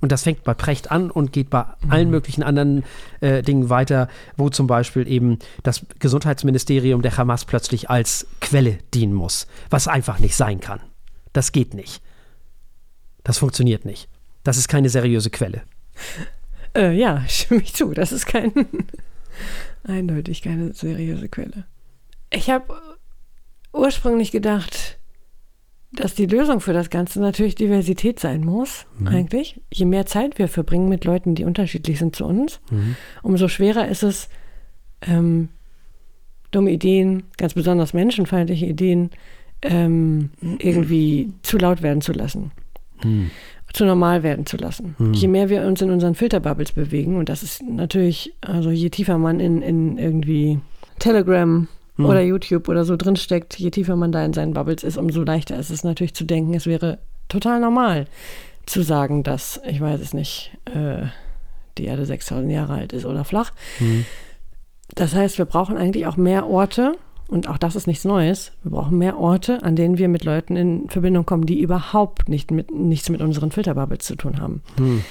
Und das fängt bei Precht an und geht bei mhm. allen möglichen anderen äh, Dingen weiter, wo zum Beispiel eben das Gesundheitsministerium der Hamas plötzlich als Quelle dienen muss, was einfach nicht sein kann. Das geht nicht. Das funktioniert nicht. Das ist keine seriöse Quelle. Äh, ja, stimme ich zu. Das ist kein eindeutig keine seriöse Quelle. Ich habe ursprünglich gedacht, dass die Lösung für das Ganze natürlich Diversität sein muss, mhm. eigentlich. Je mehr Zeit wir verbringen mit Leuten, die unterschiedlich sind zu uns, mhm. umso schwerer ist es, ähm, dumme Ideen, ganz besonders menschenfeindliche Ideen, ähm, irgendwie zu laut werden zu lassen. Hm. Zu normal werden zu lassen. Hm. Je mehr wir uns in unseren Filterbubbles bewegen, und das ist natürlich, also je tiefer man in, in irgendwie Telegram hm. oder YouTube oder so drinsteckt, je tiefer man da in seinen Bubbles ist, umso leichter ist es natürlich zu denken, es wäre total normal zu sagen, dass, ich weiß es nicht, äh, die Erde 6000 Jahre alt ist oder flach. Hm. Das heißt, wir brauchen eigentlich auch mehr Orte, und auch das ist nichts Neues. Wir brauchen mehr Orte, an denen wir mit Leuten in Verbindung kommen, die überhaupt nicht mit, nichts mit unseren Filterbubbles zu tun haben. Hm.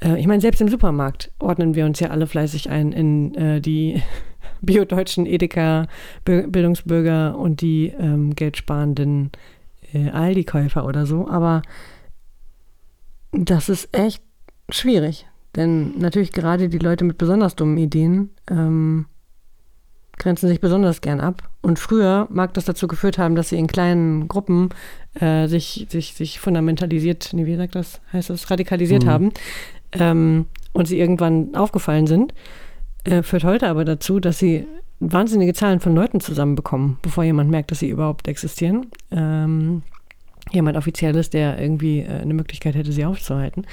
Äh, ich meine, selbst im Supermarkt ordnen wir uns ja alle fleißig ein in äh, die biodeutschen Edeka-Bildungsbürger und die ähm, geldsparenden äh, Aldi-Käufer oder so. Aber das ist echt schwierig. Denn natürlich gerade die Leute mit besonders dummen Ideen ähm, grenzen sich besonders gern ab. Und früher mag das dazu geführt haben, dass sie in kleinen Gruppen äh, sich, sich, sich fundamentalisiert, nee, wie sagt das, heißt das, radikalisiert mhm. haben ähm, und sie irgendwann aufgefallen sind. Äh, führt heute aber dazu, dass sie wahnsinnige Zahlen von Leuten zusammenbekommen, bevor jemand merkt, dass sie überhaupt existieren. Ähm, jemand Offizielles, der irgendwie äh, eine Möglichkeit hätte, sie aufzuhalten.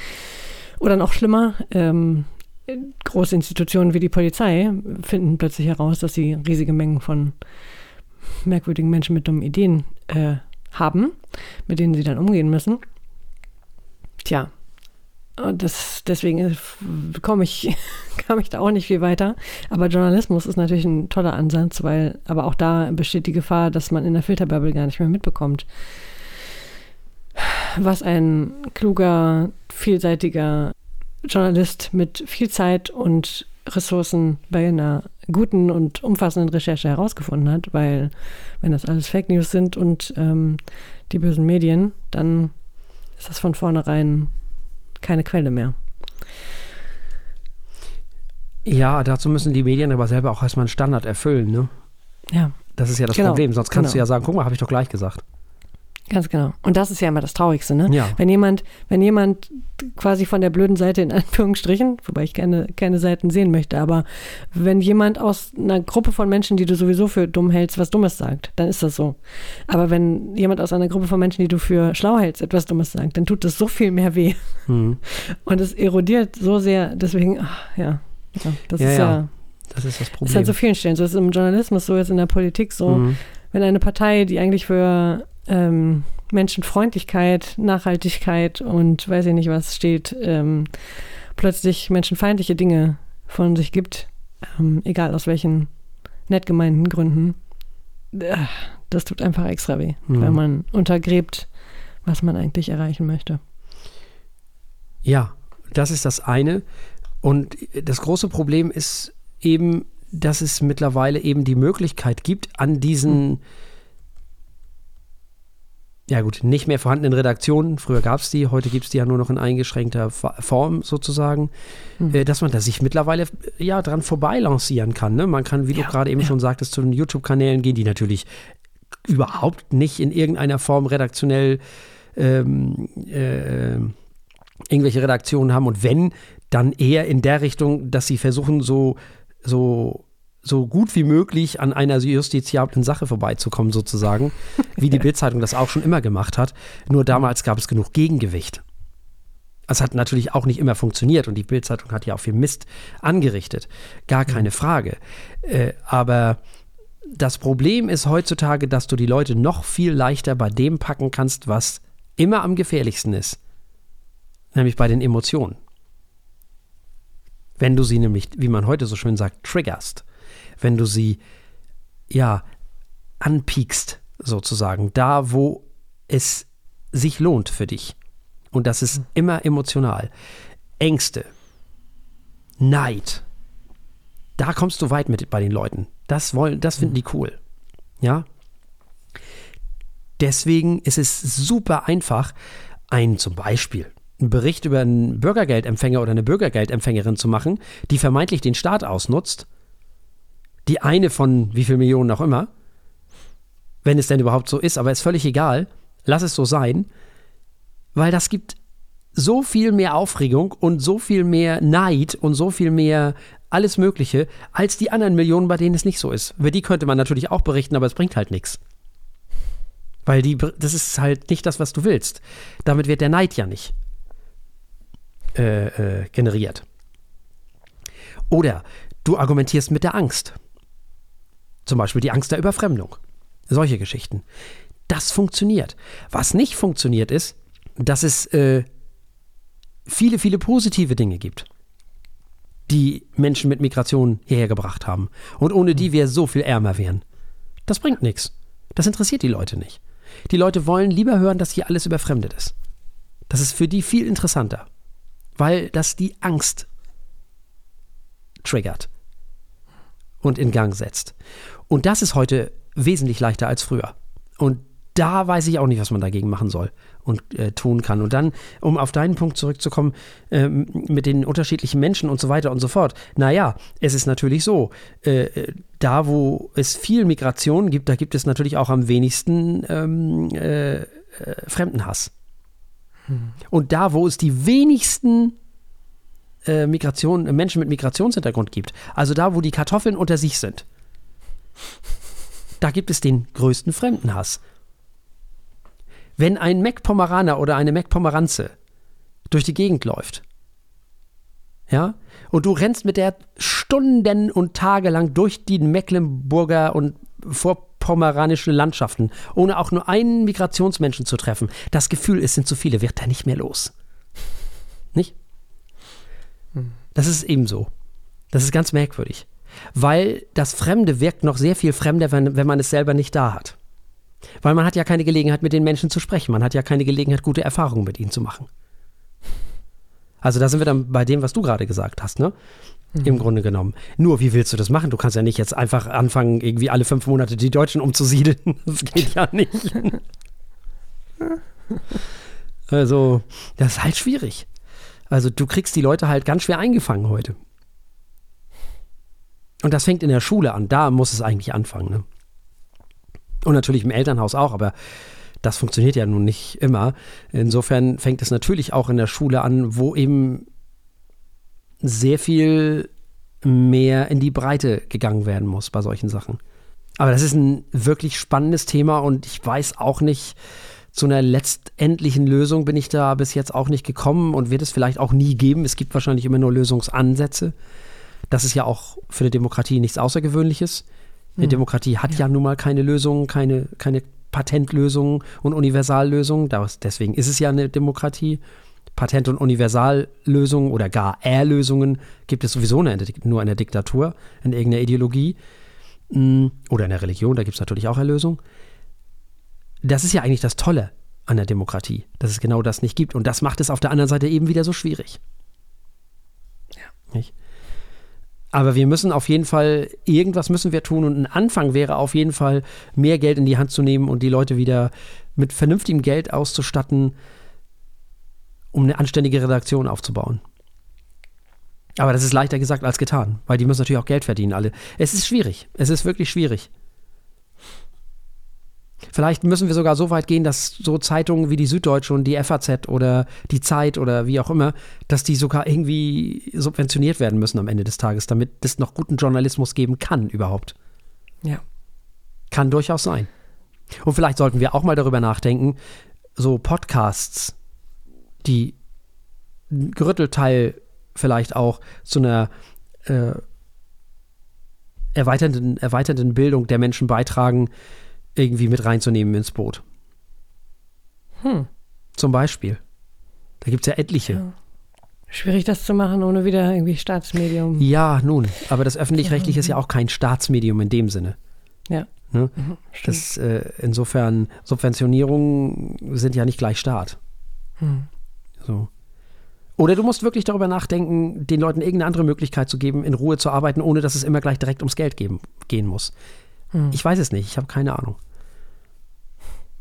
Oder noch schlimmer, ähm, große Institutionen wie die Polizei finden plötzlich heraus, dass sie riesige Mengen von merkwürdigen Menschen mit dummen Ideen äh, haben, mit denen sie dann umgehen müssen. Tja, das, deswegen komme ich, kam ich da auch nicht viel weiter. Aber Journalismus ist natürlich ein toller Ansatz, weil aber auch da besteht die Gefahr, dass man in der Filterbubble gar nicht mehr mitbekommt, was ein kluger, vielseitiger Journalist mit viel Zeit und Ressourcen bei einer guten und umfassenden Recherche herausgefunden hat, weil wenn das alles Fake News sind und ähm, die bösen Medien, dann ist das von vornherein keine Quelle mehr. Ja, dazu müssen die Medien aber selber auch erstmal einen Standard erfüllen, ne? Ja. Das ist ja das genau. Problem, sonst kannst genau. du ja sagen, guck mal, habe ich doch gleich gesagt. Ganz genau. Und das ist ja immer das Traurigste, ne? Ja. Wenn jemand, wenn jemand quasi von der blöden Seite in Anführungsstrichen, wobei ich keine, keine Seiten sehen möchte, aber wenn jemand aus einer Gruppe von Menschen, die du sowieso für dumm hältst, was Dummes sagt, dann ist das so. Aber wenn jemand aus einer Gruppe von Menschen, die du für schlau hältst, etwas Dummes sagt, dann tut das so viel mehr weh. Mhm. Und es erodiert so sehr, deswegen, ach, ja, ja, das ja, ist ja, ja. Das ist das Problem. Das ist an so vielen Stellen. So ist es im Journalismus, so ist es in der Politik so. Mhm. Wenn eine Partei, die eigentlich für ähm, Menschenfreundlichkeit, Nachhaltigkeit und weiß ich nicht was steht, ähm, plötzlich menschenfeindliche Dinge von sich gibt, ähm, egal aus welchen nett gemeinten Gründen, äh, das tut einfach extra weh, mhm. weil man untergräbt, was man eigentlich erreichen möchte. Ja, das ist das eine. Und das große Problem ist eben, dass es mittlerweile eben die Möglichkeit gibt, an diesen mhm ja gut, nicht mehr vorhandenen Redaktionen, früher gab es die, heute gibt es die ja nur noch in eingeschränkter Form sozusagen, mhm. dass man da sich mittlerweile ja dran vorbeilancieren kann. Ne? Man kann, wie ja, du gerade eben ja. schon sagtest, zu den YouTube-Kanälen gehen, die natürlich überhaupt nicht in irgendeiner Form redaktionell ähm, äh, irgendwelche Redaktionen haben und wenn, dann eher in der Richtung, dass sie versuchen, so, so, so gut wie möglich an einer justiziablen Sache vorbeizukommen, sozusagen, wie die Bildzeitung das auch schon immer gemacht hat. Nur damals gab es genug Gegengewicht. Es hat natürlich auch nicht immer funktioniert und die Bildzeitung hat ja auch viel Mist angerichtet. Gar keine Frage. Äh, aber das Problem ist heutzutage, dass du die Leute noch viel leichter bei dem packen kannst, was immer am gefährlichsten ist. Nämlich bei den Emotionen. Wenn du sie nämlich, wie man heute so schön sagt, triggerst. Wenn du sie, ja, anpiekst, sozusagen. Da, wo es sich lohnt für dich. Und das ist immer emotional. Ängste, Neid. Da kommst du weit mit bei den Leuten. Das wollen, das finden die cool. Ja? Deswegen ist es super einfach, einen zum Beispiel einen Bericht über einen Bürgergeldempfänger oder eine Bürgergeldempfängerin zu machen, die vermeintlich den Staat ausnutzt, die eine von wie viel Millionen auch immer, wenn es denn überhaupt so ist, aber ist völlig egal, lass es so sein, weil das gibt so viel mehr Aufregung und so viel mehr Neid und so viel mehr alles Mögliche als die anderen Millionen, bei denen es nicht so ist. Über die könnte man natürlich auch berichten, aber es bringt halt nichts. Weil die, das ist halt nicht das, was du willst. Damit wird der Neid ja nicht äh, äh, generiert. Oder du argumentierst mit der Angst. Zum Beispiel die Angst der Überfremdung. Solche Geschichten. Das funktioniert. Was nicht funktioniert ist, dass es äh, viele, viele positive Dinge gibt, die Menschen mit Migration hierher gebracht haben und ohne die wir so viel ärmer wären. Das bringt nichts. Das interessiert die Leute nicht. Die Leute wollen lieber hören, dass hier alles überfremdet ist. Das ist für die viel interessanter, weil das die Angst triggert und in Gang setzt. Und das ist heute wesentlich leichter als früher. Und da weiß ich auch nicht, was man dagegen machen soll und äh, tun kann. Und dann, um auf deinen Punkt zurückzukommen, ähm, mit den unterschiedlichen Menschen und so weiter und so fort. Naja, es ist natürlich so, äh, da wo es viel Migration gibt, da gibt es natürlich auch am wenigsten ähm, äh, äh Fremdenhass. Hm. Und da, wo es die wenigsten äh, Migration, Menschen mit Migrationshintergrund gibt, also da, wo die Kartoffeln unter sich sind, da gibt es den größten Fremdenhass. Wenn ein Meckpomeraner oder eine Meckpomeranze durch die Gegend läuft, ja, und du rennst mit der Stunden und Tage lang durch die Mecklenburger und vorpomeranischen Landschaften, ohne auch nur einen Migrationsmenschen zu treffen, das Gefühl, es sind zu viele, wird er nicht mehr los. Nicht? Das ist ebenso. Das ist ganz merkwürdig. Weil das Fremde wirkt noch sehr viel fremder, wenn, wenn man es selber nicht da hat. Weil man hat ja keine Gelegenheit, mit den Menschen zu sprechen. Man hat ja keine Gelegenheit, gute Erfahrungen mit ihnen zu machen. Also da sind wir dann bei dem, was du gerade gesagt hast, ne? Mhm. Im Grunde genommen. Nur, wie willst du das machen? Du kannst ja nicht jetzt einfach anfangen, irgendwie alle fünf Monate die Deutschen umzusiedeln. Das geht ja nicht. also, das ist halt schwierig. Also, du kriegst die Leute halt ganz schwer eingefangen heute. Und das fängt in der Schule an. Da muss es eigentlich anfangen, ne? Und natürlich im Elternhaus auch, aber das funktioniert ja nun nicht immer. Insofern fängt es natürlich auch in der Schule an, wo eben sehr viel mehr in die Breite gegangen werden muss bei solchen Sachen. Aber das ist ein wirklich spannendes Thema und ich weiß auch nicht, zu einer letztendlichen Lösung bin ich da bis jetzt auch nicht gekommen und wird es vielleicht auch nie geben. Es gibt wahrscheinlich immer nur Lösungsansätze. Das ist ja auch für eine Demokratie nichts Außergewöhnliches. Eine hm. Demokratie hat ja. ja. nun mal keine Lösungen, keine, keine Patentlösungen und Universallösungen. Deswegen ist es ja eine Demokratie. Patent- und Universallösungen oder gar Erlösungen gibt es sowieso nur in der Diktatur, in irgendeiner Ideologie hm, oder in der Religion, da gibt es natürlich auch Erlösung. Das ist ja eigentlich das Tolle an der Demokratie, dass es genau das nicht gibt. Und das macht es auf der anderen Seite eben wieder so schwierig. Ja. Nicht? Aber wir müssen auf jeden Fall, irgendwas müssen wir tun und ein Anfang wäre auf jeden Fall, mehr Geld in die Hand zu nehmen und die Leute wieder mit vernünftigem Geld auszustatten, um eine anständige Redaktion aufzubauen. Aber das ist leichter gesagt als getan, weil die müssen natürlich auch Geld verdienen, alle. Es ist schwierig. Es ist wirklich schwierig. Vielleicht müssen wir sogar so weit gehen, dass so Zeitungen wie die Süddeutsche und die FAZ oder die Zeit oder wie auch immer, dass die sogar irgendwie subventioniert werden müssen am Ende des Tages, damit es noch guten Journalismus geben kann überhaupt. Ja. Kann durchaus sein. Und vielleicht sollten wir auch mal darüber nachdenken, so Podcasts, die ein Gerüttelteil vielleicht auch zu einer äh, erweiternden, erweiternden Bildung der Menschen beitragen, irgendwie mit reinzunehmen ins Boot. Hm. Zum Beispiel. Da gibt es ja etliche. Ja. Schwierig, das zu machen, ohne wieder irgendwie Staatsmedium. Ja, nun, aber das öffentlich-rechtliche ist ja auch kein Staatsmedium in dem Sinne. Ja. Ne? Mhm, das, äh, insofern, Subventionierungen sind ja nicht gleich Staat. Hm. So. Oder du musst wirklich darüber nachdenken, den Leuten irgendeine andere Möglichkeit zu geben, in Ruhe zu arbeiten, ohne dass es immer gleich direkt ums Geld geben, gehen muss. Hm. Ich weiß es nicht, ich habe keine Ahnung,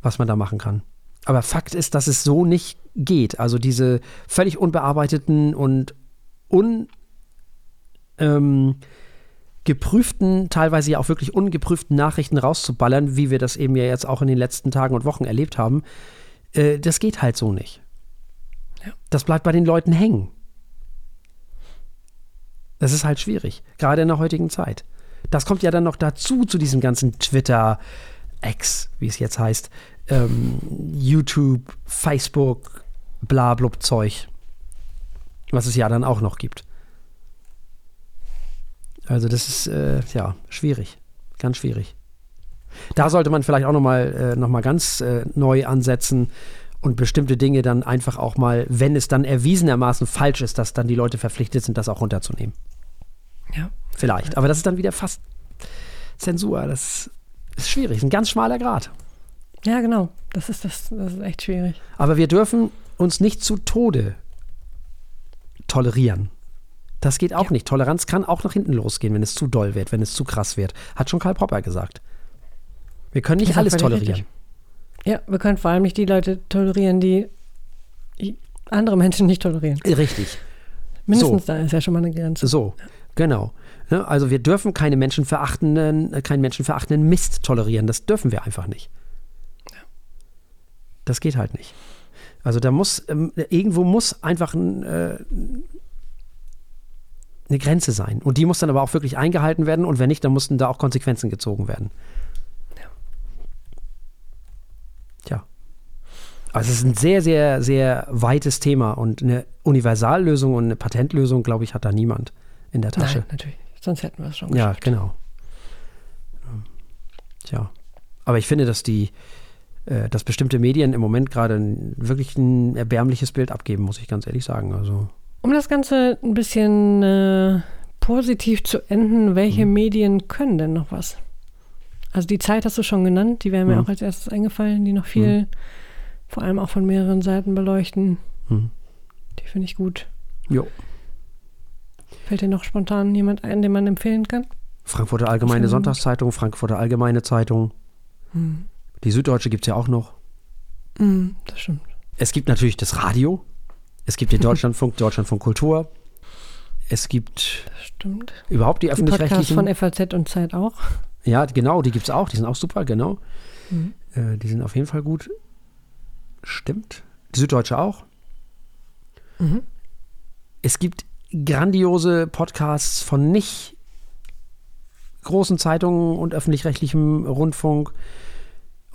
was man da machen kann. Aber Fakt ist, dass es so nicht geht. Also diese völlig unbearbeiteten und un, ähm, geprüften, teilweise ja auch wirklich ungeprüften Nachrichten rauszuballern, wie wir das eben ja jetzt auch in den letzten Tagen und Wochen erlebt haben, äh, das geht halt so nicht. Ja. Das bleibt bei den Leuten hängen. Das ist halt schwierig, gerade in der heutigen Zeit. Das kommt ja dann noch dazu, zu diesem ganzen Twitter, X, wie es jetzt heißt, ähm, YouTube, Facebook, blablub Zeug, was es ja dann auch noch gibt. Also das ist, äh, ja, schwierig, ganz schwierig. Da sollte man vielleicht auch nochmal äh, noch mal ganz äh, neu ansetzen und bestimmte Dinge dann einfach auch mal, wenn es dann erwiesenermaßen falsch ist, dass dann die Leute verpflichtet sind, das auch runterzunehmen. Ja. Vielleicht. Aber das ist dann wieder fast Zensur. Das ist schwierig. Ein ganz schmaler Grad. Ja, genau. Das ist, das, das ist echt schwierig. Aber wir dürfen uns nicht zu Tode tolerieren. Das geht auch Ja. nicht. Toleranz kann auch nach hinten losgehen, wenn es zu doll wird, wenn es zu krass wird. Hat schon Karl Popper gesagt. Wir können nicht alles tolerieren. richtig. Ja, wir können vor allem nicht die Leute tolerieren, die andere Menschen nicht tolerieren. Richtig. Mindestens da ist ja schon mal eine Grenze. So, genau. Ne, Also wir dürfen keine menschenverachtenden, äh, keinen menschenverachtenden Mist tolerieren. Das dürfen wir einfach nicht. Das geht halt nicht. Also da muss, ähm, irgendwo muss einfach ein, äh, eine Grenze sein. Und die muss dann aber auch wirklich eingehalten werden. Und wenn nicht, dann mussten da auch Konsequenzen gezogen werden. Tja. Also es ist ein sehr, sehr, sehr weites Thema und eine Universallösung und eine Patentlösung, glaube ich, hat da niemand in der Tasche. Nein, natürlich. Sonst hätten wir es schon Ja, geschafft. genau. Ähm, Tja. Aber ich finde, dass die, äh, dass bestimmte Medien im Moment gerade wirklich ein erbärmliches Bild abgeben, muss ich ganz ehrlich sagen. Also, Um das Ganze ein bisschen äh, positiv zu enden, welche Mhm. Medien können denn noch was? Also die Zeit hast du schon genannt, die wären mir Mhm. auch als erstes eingefallen, die noch viel, vor allem auch von mehreren Seiten beleuchten. hm. Die finde ich gut. jo. Fällt dir noch spontan jemand ein, den man empfehlen kann? Frankfurter Allgemeine. Sonntagszeitung, Frankfurter Allgemeine Zeitung. Hm. Die Süddeutsche gibt es ja auch noch. Hm, das stimmt. Es gibt natürlich das Radio. Es gibt den Deutschlandfunk, Deutschlandfunk Kultur. Es gibt Das stimmt. überhaupt die öffentlich-rechtlichen. von FAZ und Zeit auch. Ja, genau, die gibt es auch. Die sind auch super, genau. Mhm. Äh, die sind auf jeden Fall gut. Stimmt. Die Süddeutsche auch. Mhm. Es gibt grandiose Podcasts von nicht großen Zeitungen und öffentlich-rechtlichem Rundfunk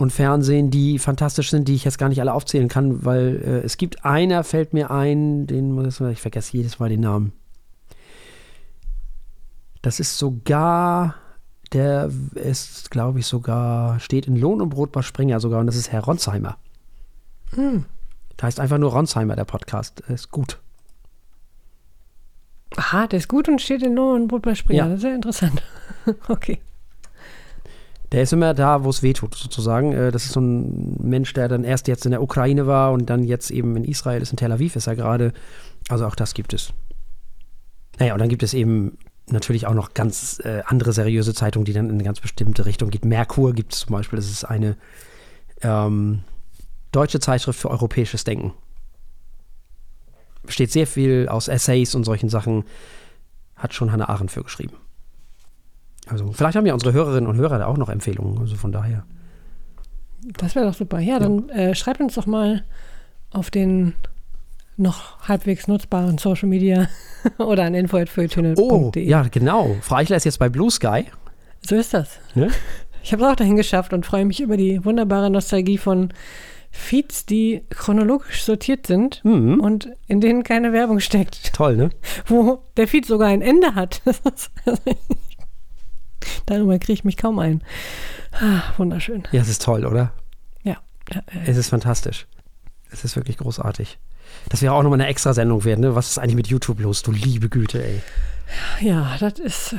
und Fernsehen, die fantastisch sind, die ich jetzt gar nicht alle aufzählen kann, weil äh, es gibt einer, fällt mir ein, den muss ich, ich vergesse jedes Mal den Namen. Das ist sogar, der ist, glaube ich, sogar, steht in Lohn und Brot bei Springer sogar und das ist Herr Ronsheimer. Hm. Da heißt einfach nur Ronsheimer, der Podcast. Ist gut. Aha, der ist gut und steht in Lohn und Brot bei Springer. Ja. Das ist ja interessant. okay. Der ist immer da, wo es weh tut, sozusagen. Äh, Das ist so ein Mensch, der dann erst jetzt in der Ukraine war und dann jetzt eben in Israel ist, in Tel Aviv ist er gerade. Also auch das gibt es. Naja, und dann gibt es eben natürlich auch noch ganz äh, andere seriöse Zeitungen, die dann in eine ganz bestimmte Richtung geht. Merkur gibt es zum Beispiel, das ist eine ähm, deutsche Zeitschrift für europäisches Denken. Besteht sehr viel aus Essays und solchen Sachen. Hat schon Hannah Arendt für geschrieben. Also vielleicht haben ja unsere Hörerinnen und Hörer da auch noch Empfehlungen. Also von daher Das wäre doch super. Ja, dann äh, schreibt uns doch mal auf den noch halbwegs nutzbaren Social Media oder an info.feuilletöne.de. Oh, ja, genau. Frau Eichler ist jetzt bei Blue Sky. So ist das. Ne? Ich habe es auch dahin geschafft und freue mich über die wunderbare Nostalgie von Feeds, die chronologisch sortiert sind Mhm. und in denen keine Werbung steckt. Toll, ne? Wo der Feed sogar ein Ende hat. Darüber kriege ich mich kaum ein. Ah, wunderschön. Ja, es ist toll, oder? Ja. ja, äh, Es ist fantastisch. Es ist wirklich großartig. Das wäre auch nochmal eine extra Sendung werden, ne? Was ist eigentlich mit YouTube los? Du liebe Güte, ey. ja das ist.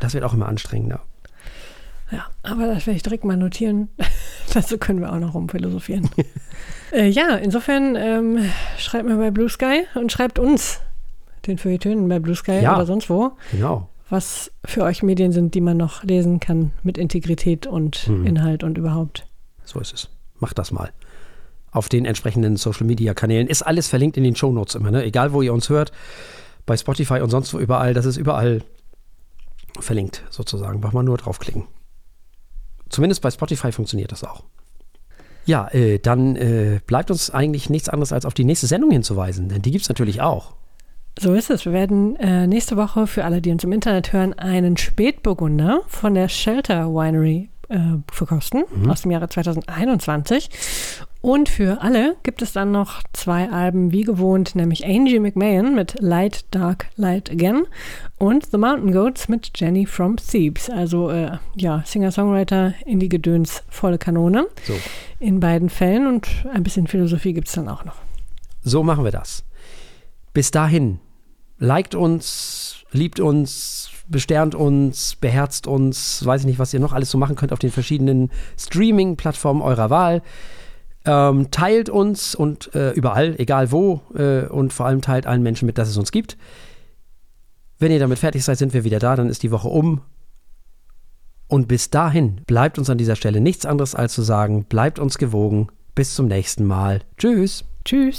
Das wird auch immer anstrengender. Ja, aber das werde ich direkt mal notieren. Dazu können wir auch noch rumphilosophieren. äh, ja, insofern ähm, schreibt mir bei Blue Sky und schreibt uns, den Feuilletönen bei Blue Sky Ja. oder sonst wo, Genau. Was für euch Medien sind, die man noch lesen kann mit Integrität und Mhm. Inhalt und überhaupt. So ist es. Macht das mal. Auf den entsprechenden Social Media Kanälen ist alles verlinkt in den Show Notes immer, ne? Egal wo ihr uns hört, bei Spotify und sonst wo überall, das ist überall verlinkt sozusagen. Braucht man nur draufklicken. Zumindest bei Spotify funktioniert das auch. Ja, äh, dann äh, bleibt uns eigentlich nichts anderes als auf die nächste Sendung hinzuweisen, denn die gibt es natürlich auch. So ist es. Wir werden äh, nächste Woche für alle, die uns im Internet hören, einen Spätburgunder von der Shelter Winery äh, verkosten aus dem Jahre 2021. Und für alle gibt es dann noch zwei Alben wie gewohnt, nämlich Angie McMahon mit Light, Dark, Light Again und The Mountain Goats mit Jenny from Thebes. Also äh, ja, Singer-Songwriter, Indie-Gedöns, volle Kanone So. in beiden Fällen und ein bisschen Philosophie gibt es dann auch noch. So machen wir das. Bis dahin, liked uns, liebt uns, besternt uns, beherzt uns, weiß ich nicht, was ihr noch alles so machen könnt auf den verschiedenen Streaming-Plattformen eurer Wahl. Ähm, teilt uns und äh, überall, egal wo, äh, und vor allem teilt allen Menschen mit, dass es uns gibt. Wenn ihr damit fertig seid, sind wir wieder da, dann ist die Woche um. Und bis dahin bleibt uns an dieser Stelle nichts anderes als zu sagen, bleibt uns gewogen. Bis zum nächsten Mal. Tschüss. Tschüss.